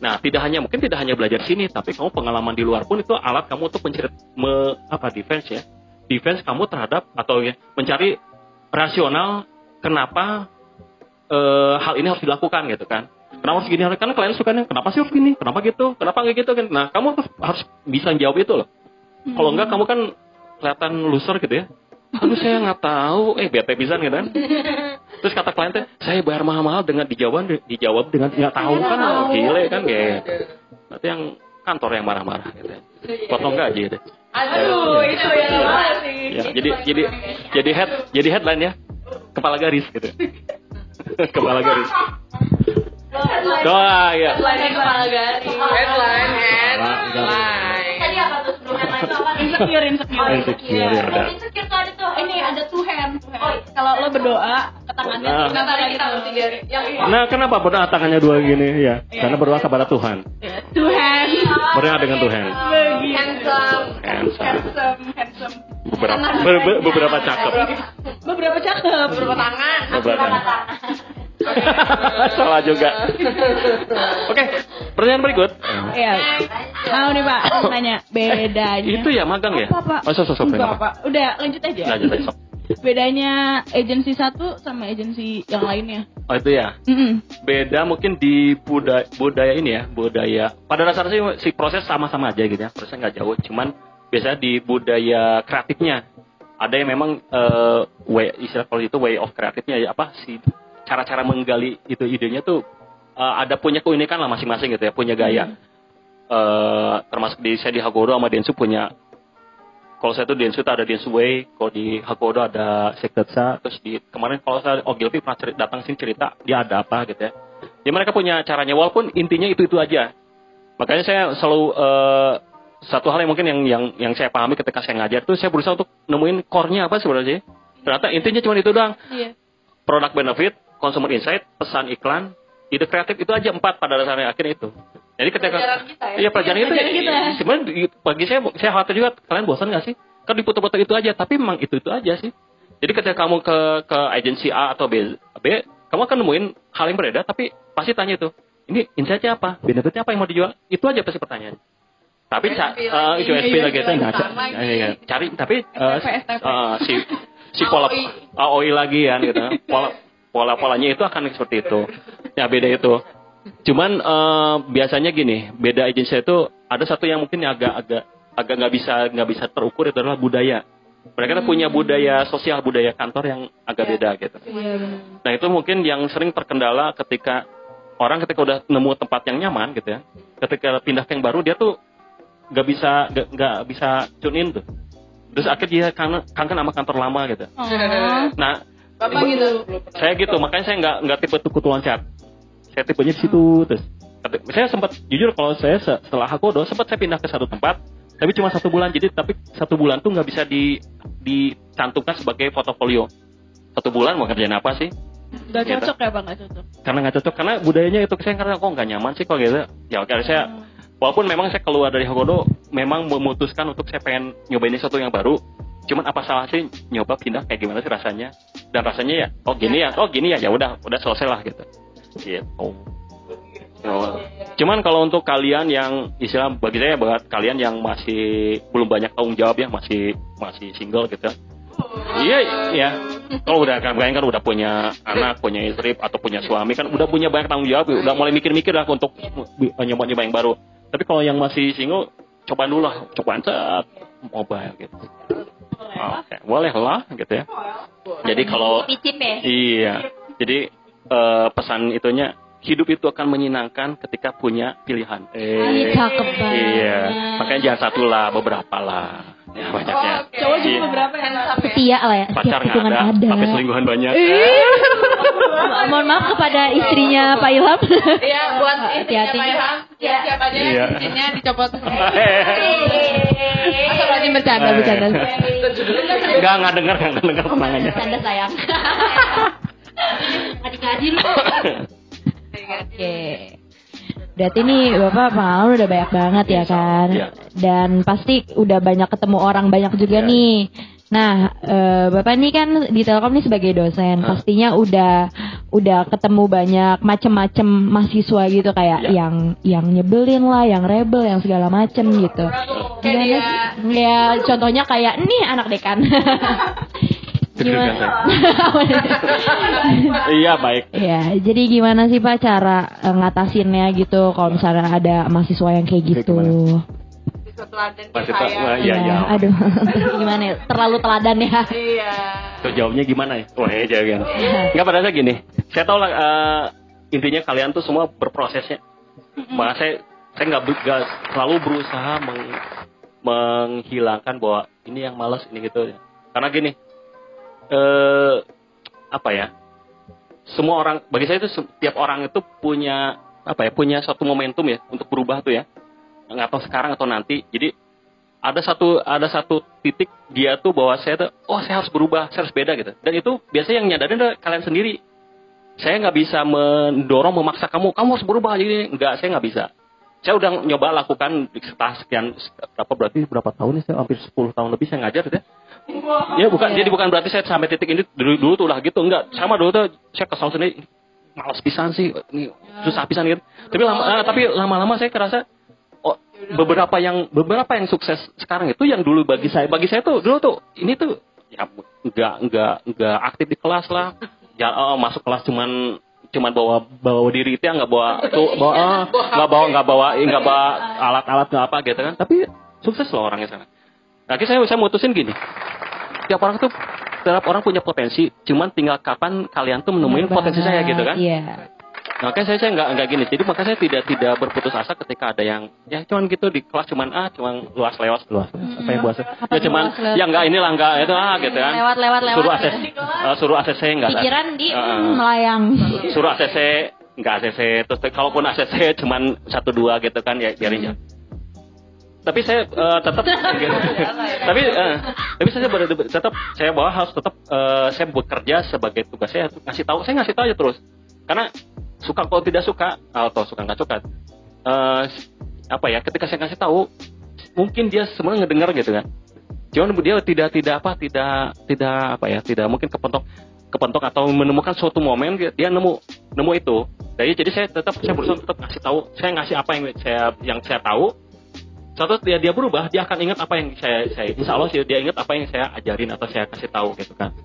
Nah, tidak hanya mungkin tidak hanya belajar sini, tapi kamu pengalaman di luar pun itu alat kamu untuk mencari me, apa defense ya. Defense kamu terhadap atau ya, mencari rasional kenapa eh, hal ini harus dilakukan gitu kan. Kenapa harus gini? Karena klien sukanya kenapa sih harus gini? Kenapa gitu? Kenapa nggak gitu? Nah, kamu harus, harus bisa jawab itu loh. Kalau enggak kamu kan kelihatan loser gitu ya. Aduh saya nggak tahu, eh bete pisan gitu kan. Terus kata klien teh, saya bayar mahal-mahal dengan dijawab dijawab dengan nggak tahu kan, oh, gile kan kayak. Berarti yang kantor yang marah-marah gitu. ya. Potong gaji deh. Aduh, itu mana sih? Ya, jadi jadi jadi head jadi headline ya. Kepala garis gitu. Kepala garis. Doa ya. Headline kepala garis. Headline, headline. Tadi apa tuh Insecure, insecure. Insecure, ya udah. Insecure tuh ada tuh. Ini ada two hand. two hand. Oh, Kalau lo berdoa ke tangannya, Nah. kenapa Tadi lagi kita bertiga. Yang Nah, kenapa berdoa tangannya dua gini ya? Karena berdoa kepada Tuhan. Two hand. Berdoa dengan Tuhan. Begitu. handsome. Handsome. Handsome, handsome. Beberapa be- be- beberapa cakep. Beberapa cakep. Beberapa tangan. Beberapa. Salah juga. Oke, pertanyaan berikut. Iya. Mau nih Pak, nanya bedanya. Itu ya magang ya? Apa, Pak? Oh, Enggak? Pak. Udah, lanjut aja. Lanjut aja. Bedanya agensi satu sama agensi yang lainnya. Oh itu ya. Beda mungkin di budaya, budaya ini ya, budaya. Pada dasarnya sih si proses sama-sama aja gitu ya, prosesnya nggak jauh. Cuman biasanya di budaya kreatifnya ada yang memang eh, way istilah kalau itu way of kreatifnya ya apa sih cara-cara menggali itu idenya tuh eh, ada punya keunikan lah masing-masing gitu ya, punya gaya. Eh, termasuk di saya di Hagodo sama Densu punya kalau saya tuh Densu tuh ada Densu Way, kalau di Hakodo ada Sektetsa, terus di kemarin kalau saya Ogilvy pernah ceri- datang sini cerita dia ada apa gitu ya. Jadi mereka punya caranya walaupun intinya itu itu aja. Makanya saya selalu eh, satu hal yang mungkin yang yang yang saya pahami ketika saya ngajar tuh saya berusaha untuk nemuin core-nya apa sebenarnya. Ternyata intinya cuma itu doang. Iya. Product benefit, consumer insight, pesan iklan, ide kreatif itu aja empat pada dasarnya akhirnya itu. Jadi ketika Pelajaran kita ya? iya pelajaran itu sebenarnya di- bagi saya saya khawatir juga kalian bosan nggak sih? Kan diputar-putar itu aja, tapi memang itu itu aja sih. Jadi ketika kamu ke ke agensi A atau B, B kamu akan nemuin hal yang berbeda, tapi pasti tanya itu, ini insightnya apa, benefitnya apa yang mau dijual, itu aja pasti pertanyaan. Tapi USP eh, lagi. itu USP Iya, lagi itu iya, lagi. iya, iya. cari tapi eh, eh, si si pola AOI. Lagi kan gitu. Pola pola polanya itu akan seperti itu. Ya beda itu. Cuman eh, biasanya gini, beda agensi itu ada satu yang mungkin agak agak agak nggak bisa nggak bisa terukur itu adalah budaya. Mereka tuh punya budaya sosial, budaya kantor yang agak Iya. beda gitu. Iya benar. Nah itu mungkin yang sering terkendala ketika orang ketika udah nemu tempat yang nyaman gitu ya, ketika pindah ke yang baru dia tuh nggak bisa nggak bisa tune in tuh. Terus akhirnya dia kangen, kangen sama kantor lama gitu. Oh. Nah Bapak gitu. saya gitu makanya saya nggak nggak tipe tuh kutu loncat saya tipenya di situ terus. Kati- saya sempat jujur kalau saya se- setelah Hakodo sempat saya pindah ke satu tempat tapi cuma satu bulan. Jadi tapi satu bulan tuh nggak bisa di dicantumkan sebagai portofolio. Satu bulan mau kerjain apa sih? Gak Gitu. cocok ya Pak, gak cocok. karena nggak cocok karena budayanya itu saya karena kok nggak nyaman sih kok gitu? Ya oke saya walaupun memang saya keluar dari Hakodo memang memutuskan untuk saya pengen nyobain sesuatu yang baru cuman apa salah sih nyoba pindah kayak gimana sih rasanya dan rasanya ya oh gini ya oh gini ya ya udah udah selesai lah gitu gitu Oh. Cuman kalau untuk kalian yang istilah bagi saya buat kalian yang masih belum banyak tanggung jawab ya, masih masih single gitu. ya. Iya, iya. Kalau udah kan kalian kan udah punya anak, punya istri atau punya suami kan udah punya banyak tanggung jawab, udah mulai mikir-mikir lah untuk nyoba-nyoba yang baru. Tapi kalau yang masih single, coba dulu lah, coba set mobile gitu. Oke, boleh lah gitu ya. Jadi kalau ya. Iya. Jadi eh, pesan itunya hidup itu akan menyenangkan ketika punya pilihan. Eh, Cakep banget. iya. Makanya jangan satu lah, beberapa lah. Ya, banyaknya. Cowok juga Iya. beberapa yang sampai. Setia lah ya. Pacar nggak ada, ada. tapi selingkuhan banyak. Mo- Mohon maaf kepada istrinya Pak Ilham. Iya, buat istrinya Hati-hati. Pak Ilham. Ya, siapa aja Iya. yang cincinnya dicopot. Asal rajin bercanda, bercanda. Enggak, enggak dengar, enggak dengar tenang aja. Canda sayang. Adik-adik lu. Oke. Berarti nih Bapak pengalaman udah banyak banget ya kan? Iya. Dan pasti udah banyak ketemu orang banyak juga Iya. nih. Nah, eh, Bapak nih kan di Telkom nih sebagai dosen, Hah? pastinya udah udah ketemu banyak macem-macem mahasiswa gitu kayak Iya. yang yang nyebelin lah, yang rebel, yang segala macem gitu. Kayak dia. Ya contohnya kayak nih anak dekan. Iya, baik. Ya, jadi gimana sih Pak cara eh, ngatasinnya gitu kalau misalnya ada mahasiswa yang kayak gitu? Teladan kayak tak, saya. wah, iya, iya. aduh, gimana ya? Terlalu teladan ya. Iya. Terus jawabnya gimana ya? Wah, ya jangan. Enggak pada saya gini. Saya tahu lah eh, intinya kalian tuh semua berprosesnya. Maka saya saya nggak selalu berusaha meng- menghilangkan bahwa ini yang malas ini gitu. Karena gini, eh apa ya? Semua orang bagi saya itu setiap orang itu punya apa ya? Punya suatu momentum ya untuk berubah tuh ya. Nggak tahu sekarang atau nanti. Jadi ada satu ada satu titik dia tuh bahwa saya tuh oh saya harus berubah saya harus beda gitu dan itu biasanya yang nyadarin adalah kalian sendiri saya nggak bisa mendorong memaksa kamu kamu harus berubah jadi nggak saya nggak bisa saya udah nyoba lakukan setelah sekian berapa berarti berapa tahun nih saya hampir 10 tahun lebih saya ngajar gitu ya ya bukan jadi bukan berarti saya sampai titik ini dulu, dulu tuh lah gitu enggak. Sama dulu tuh saya kesal sendiri malas pisan sih ini susah pisan gitu. Tapi lama eh, tapi lama-lama saya kerasa oh beberapa yang beberapa yang sukses sekarang itu yang dulu bagi saya bagi saya tuh dulu tuh ini tuh ya enggak enggak enggak aktif di kelas lah. Ya oh, masuk kelas cuman cuman bawa bawa diri itu ya nggak bawa tuh bawa nggak bawa nggak bawa nggak bawa alat-alat nggak apa gitu kan. Tapi sukses loh orangnya sana akhirnya saya saya mutusin gini. Tiap orang tuh tiap orang punya potensi. Cuman tinggal kapan kalian tuh menemuin Bener potensi saya gitu kan. Iya. Nah, makanya saya saya nggak nggak gini. Jadi makanya saya tidak tidak berputus asa ketika ada yang ya cuman gitu di kelas cuman ah cuman luas lewat luas. Apa yang Apa ya cuman luas-lewat? ya nggak inilah nggak itu ah gitu kan. Lewat lewat lewat. suruh akses eh, suruh ACC nggak Pikiran di mm, melayang. suruh ACC nggak ACC terus kalaupun ACC cuman satu dua gitu kan ya biarin ya tapi saya eh, tetap tapi eh, tapi saya ber- tetap saya bahwa harus tetap eh, saya bekerja sebagai tugas saya ngasih tahu saya ngasih tahu aja terus. Karena suka kalau tidak suka atau suka nggak suka eh, apa ya ketika saya ngasih tahu mungkin dia semua ngedengar gitu kan. Cuman dia tidak tidak apa tidak tidak apa ya tidak mungkin kepentok kepentok atau menemukan suatu momen dia, dia nemu nemu itu. Jadi jadi saya tetap saya berusaha tetap ngasih tahu saya ngasih apa yang saya yang saya tahu suatu dia dia berubah dia akan ingat apa yang saya saya insya Allah sih dia ingat apa yang saya ajarin atau saya kasih tahu gitu kan.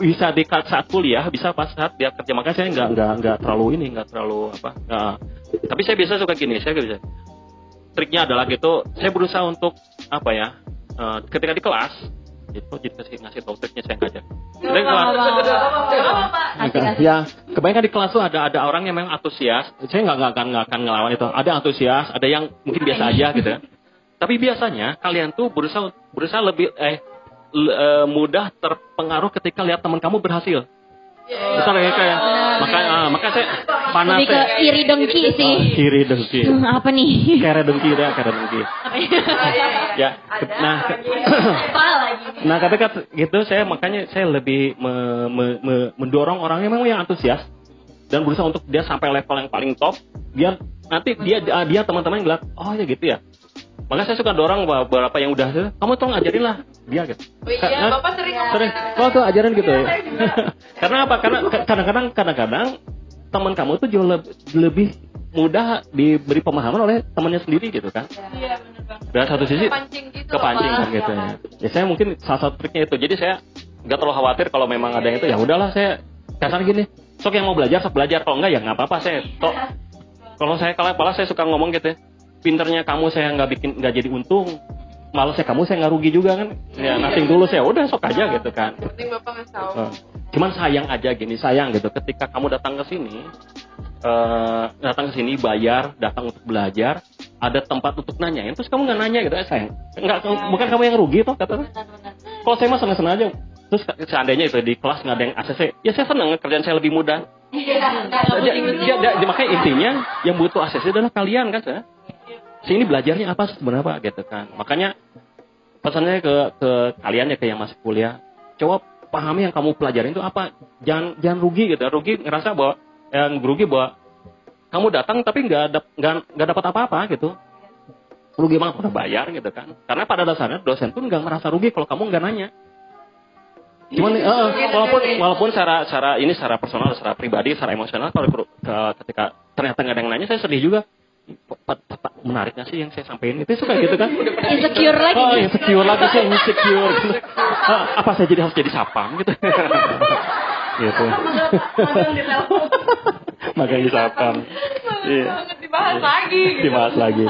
Bisa di saat kuliah bisa pas saat dia kerja. Makanya saya nggak nggak nggak terlalu ini nggak terlalu apa nggak. tapi saya biasa suka gini saya bisa triknya adalah gitu saya berusaha untuk apa ya eh, ketika di kelas itu jadi kasih ngasih tahu triknya saya Ketika di kelas- ya. Kebanyakan di kelas tuh ada ada orang yang memang antusias. Saya nggak nggak akan nggak akan ngelawan itu. Ada antusias ada yang mungkin biasa aja gitu ya tapi biasanya kalian tuh berusaha berusaha lebih eh l- eh, mudah terpengaruh ketika lihat teman kamu berhasil. Betul ya kayak maka ah, maka saya panas Lebih ke saya iri dengki sih. kiri dengki. Hmm, apa nih? kere dengki deh kere dengki. Ya nah nah ketika gitu saya makanya saya lebih me- me- me- mendorong orangnya memang yang antusias dan berusaha untuk dia sampai level yang paling top. Dia nanti dia dia teman-teman ngeliat oh ya gitu ya maka saya suka dorong beberapa yang udah kamu tolong ajarin lah. Dia gitu. Iya, Nah, Bapak sering sering. Kalau tuh ajaran gitu. Ya karena apa? Karena kadang-kadang kadang-kadang teman kamu tuh jauh lebih, lebih mudah diberi pemahaman oleh temannya sendiri gitu kan. Iya benar dari satu sisi Kepancing gitu. kepancing kan gitu ya. Ya saya mungkin salah satu triknya itu. Jadi saya nggak terlalu khawatir kalau memang ada yang itu. Ya udahlah saya kasar gini. Sok yang mau belajar sok belajar. Kalau enggak ya nggak apa-apa. Saya. Tok. Kalau saya kalau kepala saya suka ngomong gitu ya. Pinternya kamu saya nggak bikin nggak jadi untung. Malasnya kamu saya nggak rugi juga kan. Ya nothing dulu saya udah sok aja gitu kan. Penting bapak nggak tahu. Cuman sayang aja gini sayang gitu. Ketika kamu datang ke sini, eh, datang ke sini bayar, datang untuk belajar, ada tempat untuk nanyain, terus kamu nggak nanya gitu, eh, sayang. Nggak, bukan kamu yang rugi toh kata. Kalau saya mah seneng-seneng aja. Terus seandainya itu di kelas nggak ada yang ACC, ya saya seneng kerjaan saya lebih mudah. Iya. Ya, ya, ya, ya, makanya intinya yang butuh ACC adalah kalian kan, saya. Sini belajarnya apa sebenarnya Pak gitu kan. Makanya pesannya ke ke kalian ya ke yang masih kuliah, coba pahami yang kamu pelajarin itu apa. Jangan jangan rugi gitu. Rugi ngerasa bahwa yang rugi bahwa kamu datang tapi nggak dap- nggak nggak dapat apa-apa gitu. Rugi banget udah bayar gitu kan. Karena pada dasarnya dosen pun nggak merasa rugi kalau kamu nggak nanya. Cuman eh, walaupun walaupun secara secara ini secara personal, secara pribadi, secara emosional kalau ke- ke- ketika ternyata nggak ada yang nanya saya sedih juga. Pak- pak- pak, Menarik nggak sih yang saya sampaikan itu suka gitu kan? Insecure lagi. Oh, insecure lagi sih, insecure. gitu. Ah, apa saya jadi harus jadi sapam gitu? gitu. Magang di telepon. Makanya sapam. Iya. Dibahas lagi. gitu. Dibahas lagi.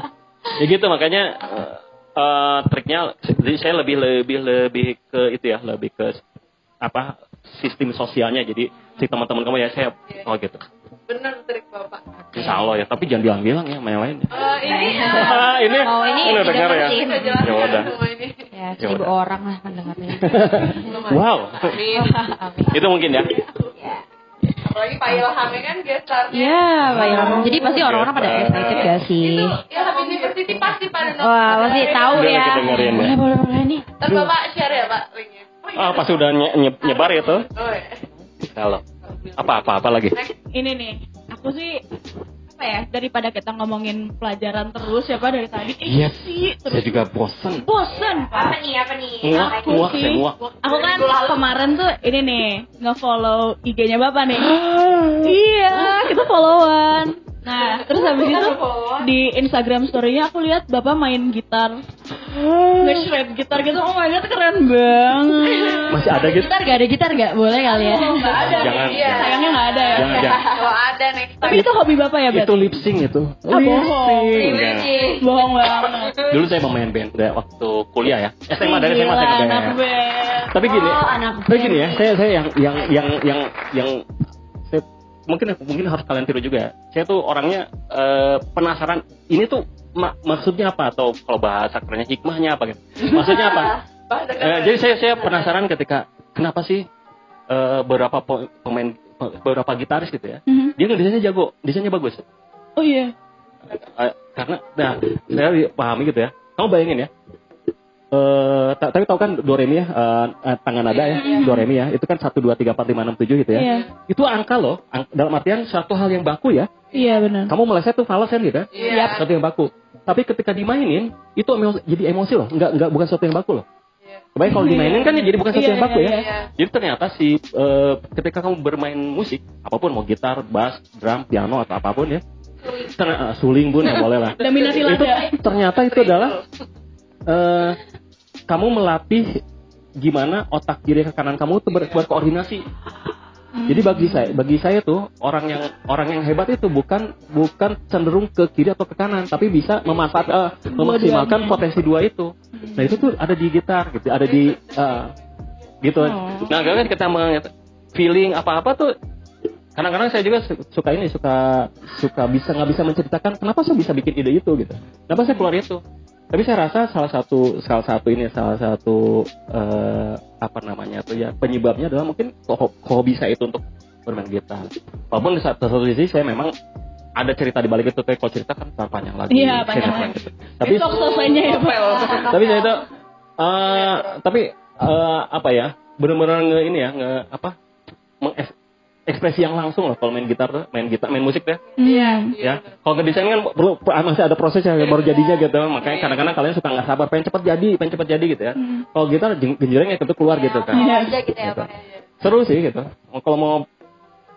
Ya gitu makanya eh, eh, triknya jadi saya lebih lebih lebih ke itu ya, lebih ke apa sistem sosialnya. Jadi si teman-teman kamu ya saya oh gitu. Bener trik bapak. Insya Allah ya, tapi jangan bilang-bilang ya sama yang lain. Eh, ini Ah, ini, Oh, ini udah dengar ya. Ya udah. ini. Ya, Ya seribu udah. orang lah mendengarnya. wow. Amin. Amin. itu mungkin ya. Apalagi Pak Ilhamnya kan gestarnya. Iya, Pak Ilham. Jadi pasti orang-orang pada excited gak sih? Itu Ilham University pasti pada. Wah, pasti tahu Udah ya. ya. Boleh, boleh, boleh nih. Ntar bapak share ya pak linknya. Oh, iya. Ah, pas udah nye- nye- nyebar itu. Oh ya. Kalau apa apa apa lagi? Ini nih, aku sih apa ya daripada kita ngomongin pelajaran terus ya pak dari tadi eh Yes. sih Saya terus juga bosen. bosen Apa pak nih apa nih? Muak, Aku muak, sih. saya muak. aku kan kemarin tuh ini nih nge-follow IG-nya bapak nih iya kita followan nah terus habis itu di Instagram story-nya aku lihat bapak main gitar nge-shred gitar gitu oh my god keren banget Masih ada gitu? Gitar gak ada gitar gak? Boleh kali ya? Nggak ada. Jangan. Iya. sayangnya nggak ada ya Jangan, jangan. Kalau ada next tapi time. itu hobi bapak ya Itu berarti lip sync itu. Ah, bohong. Enggak. bohong banget Dulu saya pemain band waktu kuliah ya. SMA dari SMA saya ke anak band. Tapi gini, Oh, anak tapi gini ya, saya saya yang yang yang yang yang mungkin mungkin harus kalian tiru juga. ya. Saya tuh orangnya eh, penasaran. Ini tuh ma- maksudnya apa atau kalau bahasa kerennya hikmahnya apa gitu. Maksudnya apa? Bahasa Eh, jadi saya saya penasaran ketika kenapa sih eh, beberapa po- pemain beberapa gitaris gitu ya. Mhm. Dia ngedesainnya jago, desainnya bagus. oh iya Eh, karena nah saya pahami gitu ya kamu bayangin ya eh ta- tapi tahu kan do re mi ya eh, eh, tangan nada ya do re mi ya itu kan satu dua tiga empat lima enam tujuh gitu ya Iya. itu angka loh ang- dalam artian satu hal yang baku ya iya benar kamu meleset tuh falas kan gitu ya Iya. satu yang baku tapi ketika dimainin itu emo- jadi emosi loh nggak nggak bukan sesuatu yang baku loh Iya. Kebayang kalau dimainin kan ya jadi bukan sesuatu Iya, yang baku iya, ya. iya. Jadi ternyata si eh, ketika kamu bermain musik apa pun mau gitar, bass, drum, piano atau apa pun ya, ternyata suling pun ya boleh lah. Dominasi itu lada. ternyata itu adalah eh kamu melatih gimana otak kiri ke kanan kamu tuh ber- berkoordinasi. Jadi bagi saya, bagi saya tuh orang yang orang yang hebat itu bukan bukan cenderung ke kiri atau ke kanan, tapi bisa memanfaat eh, memaksimalkan potensi dua itu. Nah itu tuh ada di gitar gitu, ada di eh, gitu. Oh. Nah kan kita feeling apa-apa tuh kadang-kadang saya juga su- suka ini suka suka bisa nggak bisa menceritakan kenapa saya bisa bikin ide itu gitu kenapa saya keluar itu tapi saya rasa salah satu salah satu ini salah satu eh, apa namanya tuh ya penyebabnya adalah mungkin ho- hobi saya itu untuk bermain gitar walaupun di satu, satu sisi saya memang ada cerita di balik itu tapi kalau cerita kan panjang lagi Iya, panjang lagi. gitu. tapi Besok selesainya ya Pak. tapi saya itu eh tapi eh, apa ya benar-benar nge ini ya nge apa mengeks- ekspresi yang langsung loh kalau main gitar tuh main gitar main musik deh Iya. ya kalau ngedesain kan perlu masih ada prosesnya baru jadinya gitu makanya kadang-kadang kalian suka nggak sabar pengen cepat jadi pengen cepat jadi gitu ya kalau gitar genjrengnya tentu keluar gitu kan Iya. aja gitu ya Gitu. Pak. seru sih gitu kalau mau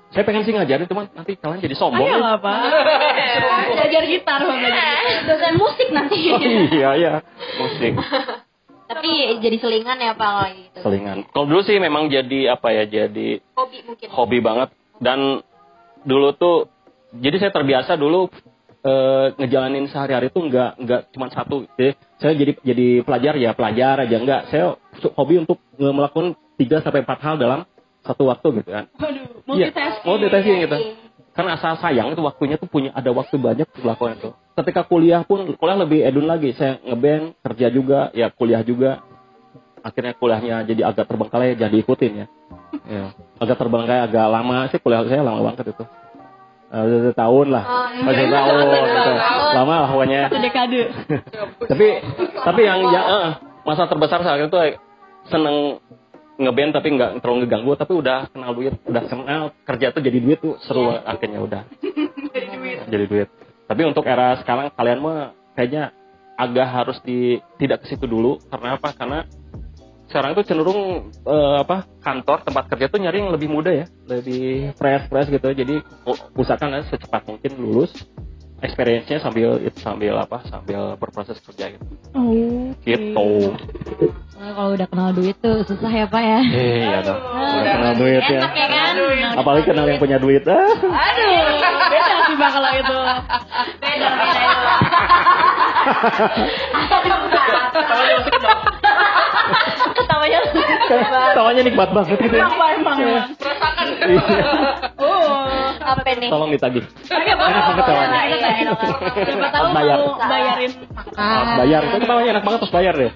saya pengen sih ngajarin cuman nanti kalian jadi sombong Ayo ya. lah pak. Belajar gitar belajar gitar. Dosen musik nanti. Oh, iya iya musik Tapi jadi selingan ya Pak kalau gitu. selingan. Kalau dulu sih memang jadi apa ya jadi Hobi mungkin. hobi banget. Dan dulu tuh jadi saya terbiasa dulu eh, ngejalanin sehari-hari tuh nggak nggak cuma satu. Jadi saya jadi jadi pelajar ya pelajar aja. Nggak saya hobi untuk melakukan 3 sampai empat hal dalam satu waktu gitu kan. Waduh, Iya, multitasking. multitasking gitu. karena asal sayang itu waktunya tuh punya ada waktu banyak untuk melakukan itu ketika kuliah pun kuliah lebih edun lagi. Saya ngeband kerja juga ya kuliah juga. Akhirnya kuliahnya jadi agak terbengkalai jadi ikutin ya, ya. agak terbengkalai agak lama sih kuliah saya lama banget itu. Eh, tahun lah. Masih tahun gitu. lama lah pokoknya. Satu dekade. tapi tapi yang yang eh, masa terbesar saat itu eh, seneng ngeband tapi nggak terlalu ngeganggu tapi udah kenal duit udah kenal kerja tuh jadi duit tuh seru akhirnya udah. Jadi duit tapi untuk era sekarang kalian mah kayaknya agak harus di tidak ke situ dulu. Karena apa? Karena sekarang tuh cenderung eh, apa kantor tempat kerja tuh nyari yang lebih muda ya. Lebih fresh fresh gitu. Jadi usahakan lah secepat mungkin lulus experience-nya sambil itu sambil apa sambil berproses kerja gitu. Oh. gitu. Nah, kalau udah kenal duit tuh susah ya Pak ya. eh ya dong. Udah kenal duit ya. Enak ya kan? apalagi kenal yang punya duit. Ah. Aduh, bang kalau itu. Beda beda itu. Ketawanya tawanya nikmat banget gitu ya. Bang. Merasakan. Iya. Oh. apa nih? tolong ditagih Oke. Enak banget tawanya. Siapa tahu Bayar. bayarin Harus bayar itu tawanya enak banget harus bayar deh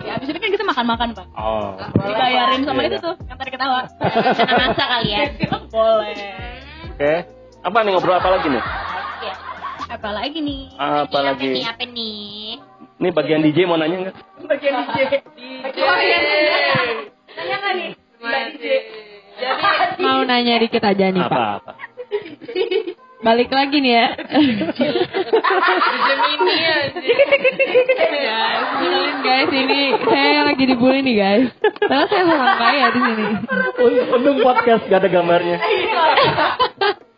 Ya, abis ini kan kita makan-makan, Pak. oh Dibayarin sama Iya, itu iya. tuh, yang tadi ketawa. Kena masa kali ya. Boleh. oke apa nih ngobrol apa lagi nih Apa lagi nih? apa Ini lagi apa nih? ini bagian DJ mau nanya nggak Bagian DJ. Bagian Tanya nggak nih? Mbak DJ. Jadi Mau nanya dikit aja nih Pak. apa apa Balik lagi nih ya. di Gemini aja. guys, guys ini saya lagi dibully nih guys. Padahal saya orang kaya di sini. untung podcast gak ada gambarnya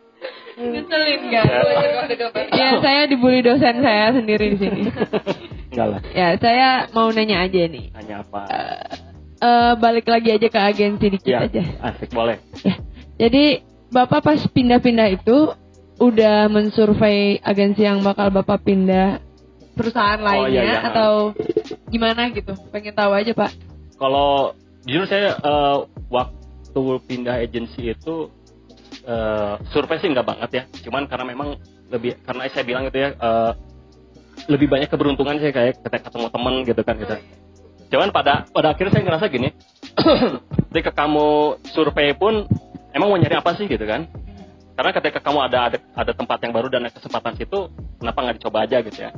Ngeselin guys. Ya saya dibully dosen saya sendiri di sini. enggak lah Ya saya mau nanya aja nih. nanya apa Eh balik lagi aja ke agensi dikit ya aja. asik boleh Ya. Jadi Bapak pas pindah-pindah itu udah mensurvei agensi yang bakal Bapak pindah perusahaan Oh, lainnya iya, iya. atau gimana gitu? Pengen tahu aja, Pak. kalau jujur saya eh, waktu pindah agensi itu eh, survei sih nggak banget ya. Cuman karena memang lebih karena saya bilang gitu ya eh, lebih banyak keberuntungan saya kayak ketika ketemu temen gitu kan gitu. Cuman pada pada akhirnya saya ngerasa gini ketika kamu survei pun emang mau nyari apa sih gitu kan? Karena ketika kamu ada ada, ada tempat yang baru dan ada kesempatan situ kenapa nggak dicoba aja gitu ya?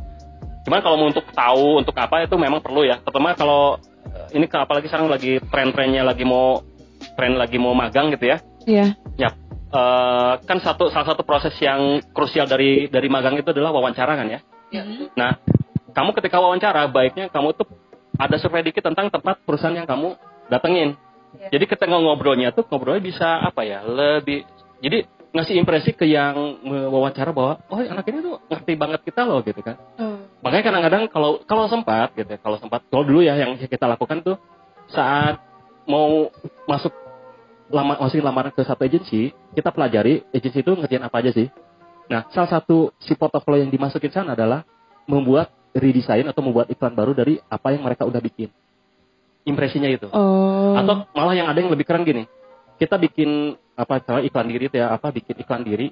Cuman kalau mau untuk tahu untuk apa itu memang perlu ya. Terutama kalau eh, ini ke- apalagi sekarang lagi tren-trennya lagi mau tren lagi mau magang gitu ya. Iya. ya eh, kan satu salah satu proses yang krusial dari dari magang itu adalah wawancara kan ya? Nah kamu ketika wawancara baiknya kamu tuh ada survei dikit tentang tempat perusahaan yang kamu datengin. Jadi ketika ngobrolnya tuh ngobrolnya bisa apa ya lebih jadi ngasih impresi ke yang wawancara bahwa oh anak ini tuh ngerti banget kita loh gitu kan. Makanya kadang-kadang kalau kalau sempat gitu ya kalau sempat kalau dulu ya yang kita lakukan tuh saat mau masuk lama masih lamaran ke satu agensi kita pelajari agensi itu ngerjain apa aja sih. Nah salah satu si portofolio yang dimasukin sana adalah membuat redesign atau membuat iklan baru dari apa yang mereka udah bikin. Impresinya itu Oh. atau malah yang ada yang lebih keren gini. Kita bikin apa iklan diri tuh ya apa bikin iklan diri.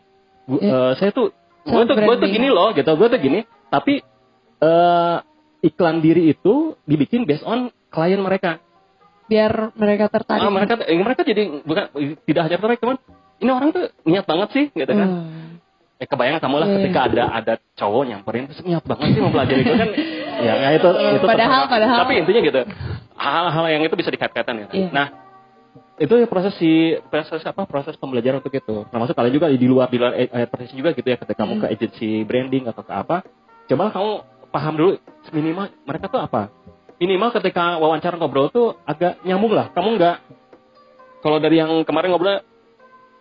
Ya. eh, saya tuh gue tuh gue tuh gini loh gitu. Gue tuh gini. Tapi eh iklan diri itu dibikin based on klien mereka biar mereka tertarik. Ah, mereka eh, mereka jadi bukan tidak hanya tertarik cuman ini orang tuh niat banget sih gitu kan Oh. eh kebayang kamu lah Iya. ketika ada ada cowok nyamperin terus niat banget sih mempelajari itu kan ya, ya itu itu Padahal- terserah. padahal- tapi intinya gitu hal-hal yang itu bisa dikait-kaitan gitu Iya. nah itu ya proses si proses apa proses pembelajaran untuk itu termasuk kalian juga di luar di luar advertising juga gitu ya ketika kamu ke agency branding atau ke apa coba kamu paham dulu minimal mereka tuh apa minimal ketika wawancara ngobrol tuh agak nyambung lah kamu nggak kalau dari yang kemarin ngobrol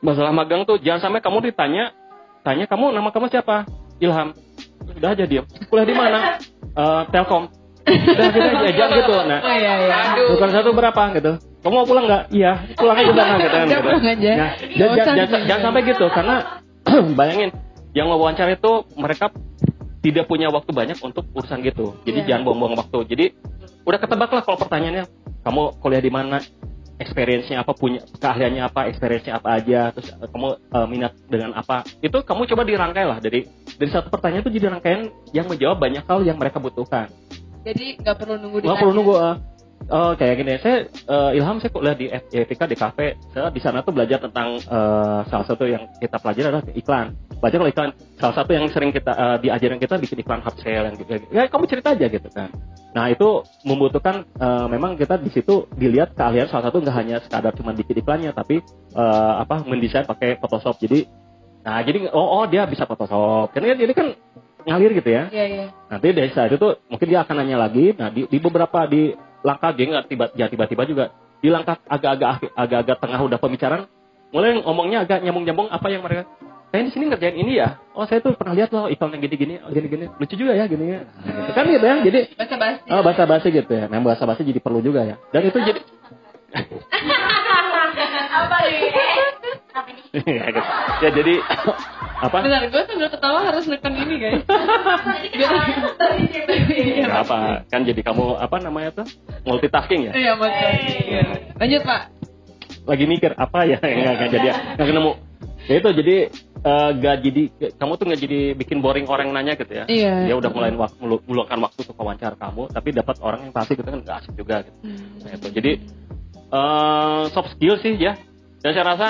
masalah magang tuh jangan sampai kamu ditanya tanya kamu nama kamu siapa? Ilham. Udah aja diam kuliah di mana? Eh, Telkom. Udah gitu aja jangan gitu. nah Oh iya iya. bukan satu berapa gitu. Kamu mau pulang nggak? Iya pulang aja sana gitu kan Udah gitu. Nah, jangan, jangan, jangan sampai gitu karena bayangin yang wawancara itu mereka tidak punya waktu banyak untuk urusan gitu. Jadi Iya. jangan buang-buang waktu. Jadi udah ketebak lah kalau pertanyaannya. Kamu kuliah di mana? Experience-nya apa? Punya keahliannya apa? Experience-nya apa aja? Terus eh, kamu eh, minat dengan apa? Itu kamu coba dirangkai lah. Dari dari satu pertanyaan itu jadi rangkaian yang menjawab banyak hal yang mereka butuhkan. Jadi nggak perlu nunggu nggak perlu nunggu eh, oh, kayak gini saya eh, Ilham saya kuliah di FPK di kafe. Saya di sana tuh belajar tentang eh, salah satu yang kita pelajari adalah iklan. Belajar kalau iklan salah satu yang sering kita eh, diajarin kita bikin iklan hard sale yang gitu. Ya kamu cerita aja gitu kan. Nah itu membutuhkan eh, memang kita di situ dilihat keahlian salah satu nggak hanya sekadar cuma bikin iklannya tapi eh, apa mendesain pakai Photoshop. Jadi nah jadi oh, oh dia bisa Photoshop. Kan jadi kan ngalir gitu ya. Iya iya. Nanti dari saat itu mungkin dia akan nanya lagi. Nah di, di beberapa di langkah dia nggak tiba ya tiba-tiba juga. Di langkah agak-agak agak-agak tengah udah pembicaraan mulai ngomongnya agak nyambung-nyambung apa yang mereka saya di sini ngerjain ini ya? Oh saya tuh pernah lihat loh iklan yang gini-gini oh, gini-gini. Lucu juga ya gini ya gitu kan gitu ya. Jadi Bahasa basi. oh, bahasa basi gitu ya. Memang bahasa basi jadi perlu juga ya. Dan itu jadi Apa nih? Ya, gitu. Ya, jadi apa Bentar, gue sambil ketawa harus neken ini guys. Nggak apa kan jadi kamu apa namanya tuh multitasking ya Iya betul. Iya. Lanjut pak. lagi mikir apa ya nggak nggak jadi nggak ketemu ya itu jadi eh, nggak jadi kamu tuh nggak jadi bikin boring orang yang nanya gitu ya Iya. dia udah mulai waktu meluangkan waktu untuk wawancara kamu tapi dapat orang yang pasti gitu kan nggak asik juga gitu Hmm. nah, itu jadi eh, soft skill sih ya dan saya rasa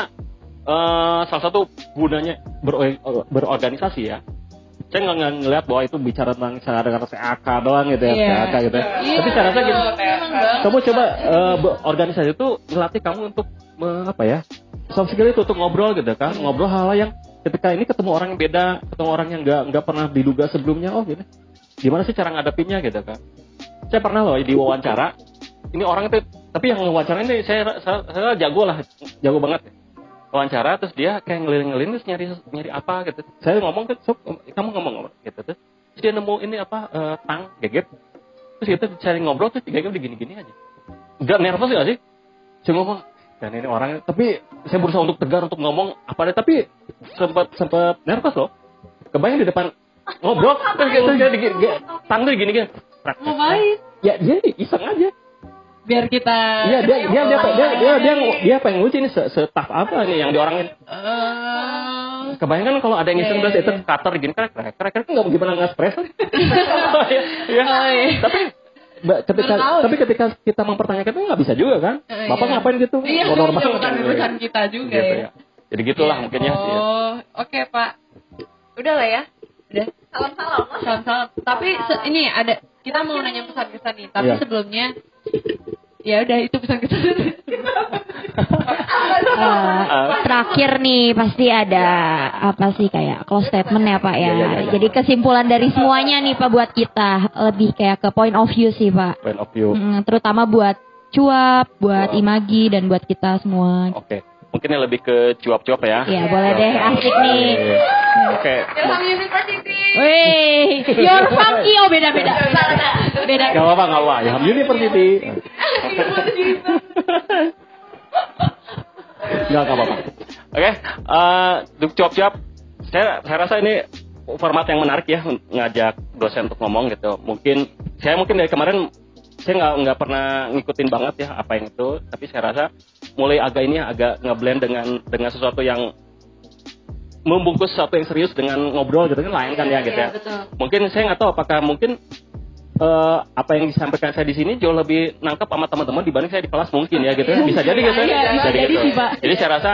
eh, salah satu gunanya ber- berorganisasi ya. Saya nggak ngeliat bahwa itu bicara tentang cara dengan CAK doang gitu ya Iya. CAK gitu ya. Iya, tapi saya rasa gitu kamu coba eh, berorganisasi itu melatih kamu untuk me- apa ya soft skill itu untuk ngobrol gitu kan ngobrol hal-hal yang ketika ini ketemu orang yang beda ketemu orang yang nggak nggak pernah diduga sebelumnya oh gini gimana sih cara ngadepinnya gitu kan. Saya pernah loh di wawancara ini orang itu tapi yang wawancara ini saya, saya, saya jago lah jago banget wawancara terus dia kayak ngeliling-ngeliling terus nyari nyari apa gitu. Saya ngomong ke "Sob, kamu ngomong apa? Gitu. Terus dia nemu ini apa eh, tang geget terus kita cari ngobrol terus tiga udah gini-gini aja. Nggak nervous gak sih? Saya ngomong dan ini orang tapi saya berusaha untuk tegar untuk ngomong apa deh tapi sempat sempat nervous loh. Kebayang di depan ngobrol terus gitu dia gini gini tang tuh gini gini Ngapain? ya dia iseng aja Biar kita. Iya dia dia dia dia dia dia dia pengen nguji ini se, setaf apa nih yang diorangin Eh, kebayangkan kalau ada yang iseng Iya, terus iya, itu iya. cutter gini kan krek krek krek nggak gimana nggak stres ya Oh, iya. tapi Mbak, ketika tahu. tapi ketika kita mempertanyakan itu nggak bisa juga kan Eh, bapak iya. ngapain gitu Iya, Oh, normal iya, bukan kan? urusan kita juga Gitu ya. jadi gitulah Iya. mungkin ya Iya. Oh, oke pak. Udah lah ya. Udah. Salam-salam. Salam-salam. Tapi se- ini ada kita mau nanya pesan-kesan nih. Tapi Iya. sebelumnya ya udah itu pesan-kesan. Eh, terakhir nih pasti ada apa sih kayak close statement ya Pak ya. Iya, iya, iya. Jadi kesimpulan dari semuanya nih Pak buat kita lebih kayak ke point of view sih Pak. point of view Mm, terutama buat cuap, buat Imagi dan buat kita semua. oke mungkin yang lebih ke cuap-cuap ya Iya boleh deh, asik nih. oke. Wih, your funky oh beda beda. Gak apa-apa, gak apa-apa. Ilham University. Gak, gak apa-apa. Oke, eh, untuk cuap-cuap, saya, saya rasa ini format yang menarik ya ngajak dosen untuk ngomong gitu. Mungkin saya mungkin dari kemarin saya nggak nggak pernah ngikutin banget ya apa yang itu, tapi saya rasa mulai agak ini ya, agak ngeblend dengan dengan sesuatu yang membungkus sesuatu yang serius dengan ngobrol gitu kan lain kan ya gitu ya. Mungkin saya nggak tahu apakah mungkin eh, apa yang disampaikan saya di sini jauh lebih nangkep sama teman-teman dibanding saya di kelas mungkin ya gitu ya. bisa jadi gitu ya. Iya, bisa jadi gitu. sih, Pak. jadi saya rasa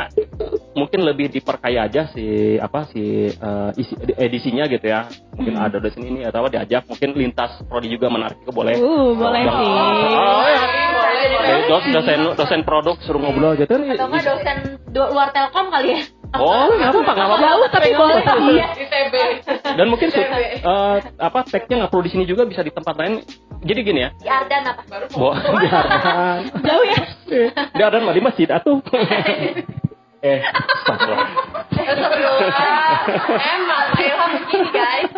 mungkin lebih diperkaya aja si apa si eh, isi edisinya gitu ya mungkin Hmm. ada dosen ini atau apa diajak mungkin lintas prodi juga menarik juga boleh Uh, boleh Oh, sih. oh, ya. Boleh, Jadi dos- dosen dosen produk suruh ngobrol gitu Atau nggak dosen luar Telkom kali ya? Oh nggak apa-apa nggak apa-apa Jauh tapi boleh. Iya. Di TB. dan mungkin su- eh, apa tagnya nggak perlu di sini juga bisa di tempat lain jadi gini ya Di Ardan apa? Bo, di Ardan. Jauh ya? Di Ardan mah di masjid atuh. Eh. Emang Pak Ilham begini guys.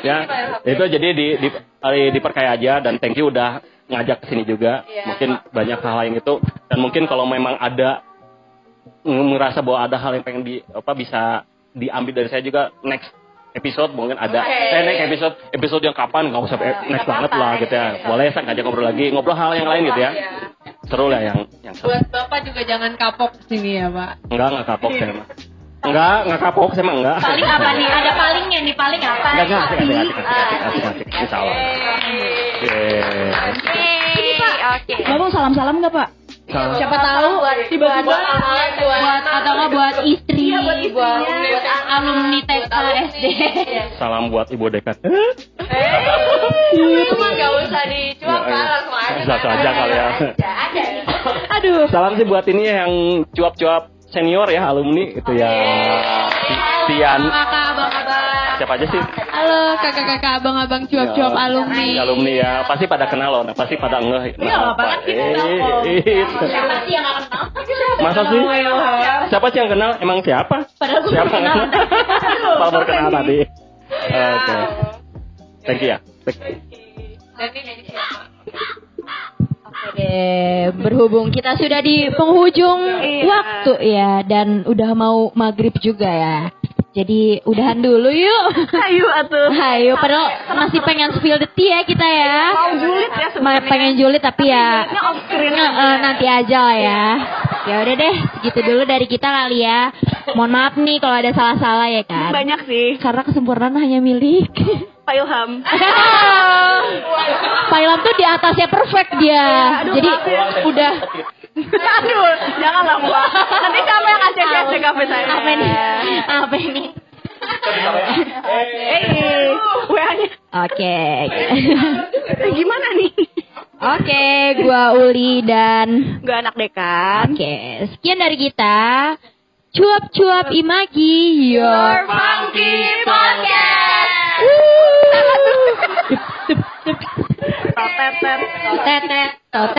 ya itu jadi di, di, di- diperkaya aja dan thank you udah ngajak ke sini juga Iya. mungkin banyak hal yang itu dan mungkin kalau memang ada merasa bahwa ada hal yang pengen di apa bisa diambil dari saya juga next episode mungkin ada Oke. eh next episode episode yang kapan nggak usah eh, next banget lah gitu ya boleh saya ngajak ngobrol lagi ngobrol hal yang lain gitu ya Iya. seru lah yang yang seru Buat Bapak juga jangan kapok sini ya, Pak. enggak enggak kapok saya mah enggak enggak kapok saya mah enggak Paling apa nih? Ada palingnya nih, paling apa? enggak enggak asik asik asik asik asik asik asik insya Allah Oke. Ini Pak. Oke. Bapak mau salam-salam nggak Pak? Siapa tahu tiba-tiba buat buat buat atau nggak buat istri, Iya, buat istrinya. buat alumni TK SD. salam buat ibu dekat Eh, itu mah gak usah dicuapkan Ya, langsung aja. langsung aja kali ya. Ada, ada. Aduh. Salam sih buat ini yang cuap-cuap senior ya alumni itu ya. Tian Kakak. Siapa aja sih? Halo kakak-kakak, abang-abang cuap-cuap Ya, alumni. Alumni ya pasti pada kenal loh, nah, pasti pada ngeh. Iya, kita tahu. eh, eh, Siapa sih yang kenal? Masa sih? Siapa sih yang kenal? Emang siapa? Padahal gue Siapa kenal. Baru kenal tadi. Ya. Oke. Thank you ya. Thank you. Oke deh, berhubung kita sudah di penghujung waktu ya dan udah mau maghrib juga ya. Jadi udahan dulu yuk. Ayo atuh. Ayo, padahal masih pengen spill the tea ya kita ya. Mau julid ya Ma- pengen julid tapi ya off screen eh, nanti aja lah ya. Ya udah deh, gitu dulu dari kita kali ya. Mohon maaf nih kalau ada salah-salah ya kan. Banyak sih. Karena kesempurnaan hanya milik. Pak Ilham. Pak Ilham tuh di atasnya perfect dia. aduh, Jadi ya. udah Aduh, janganlah Mbak. Nanti siapa yang ngasih cek kafe saya? apa nih? Apa ini? Eh, WA-nya. Oke. Gimana nih? Oke, gua Uli dan Gue anak dekan. Oke, sekian dari kita. Cuap-cuap Imagi, your Funky Podcast. Totetet. tetet, totet.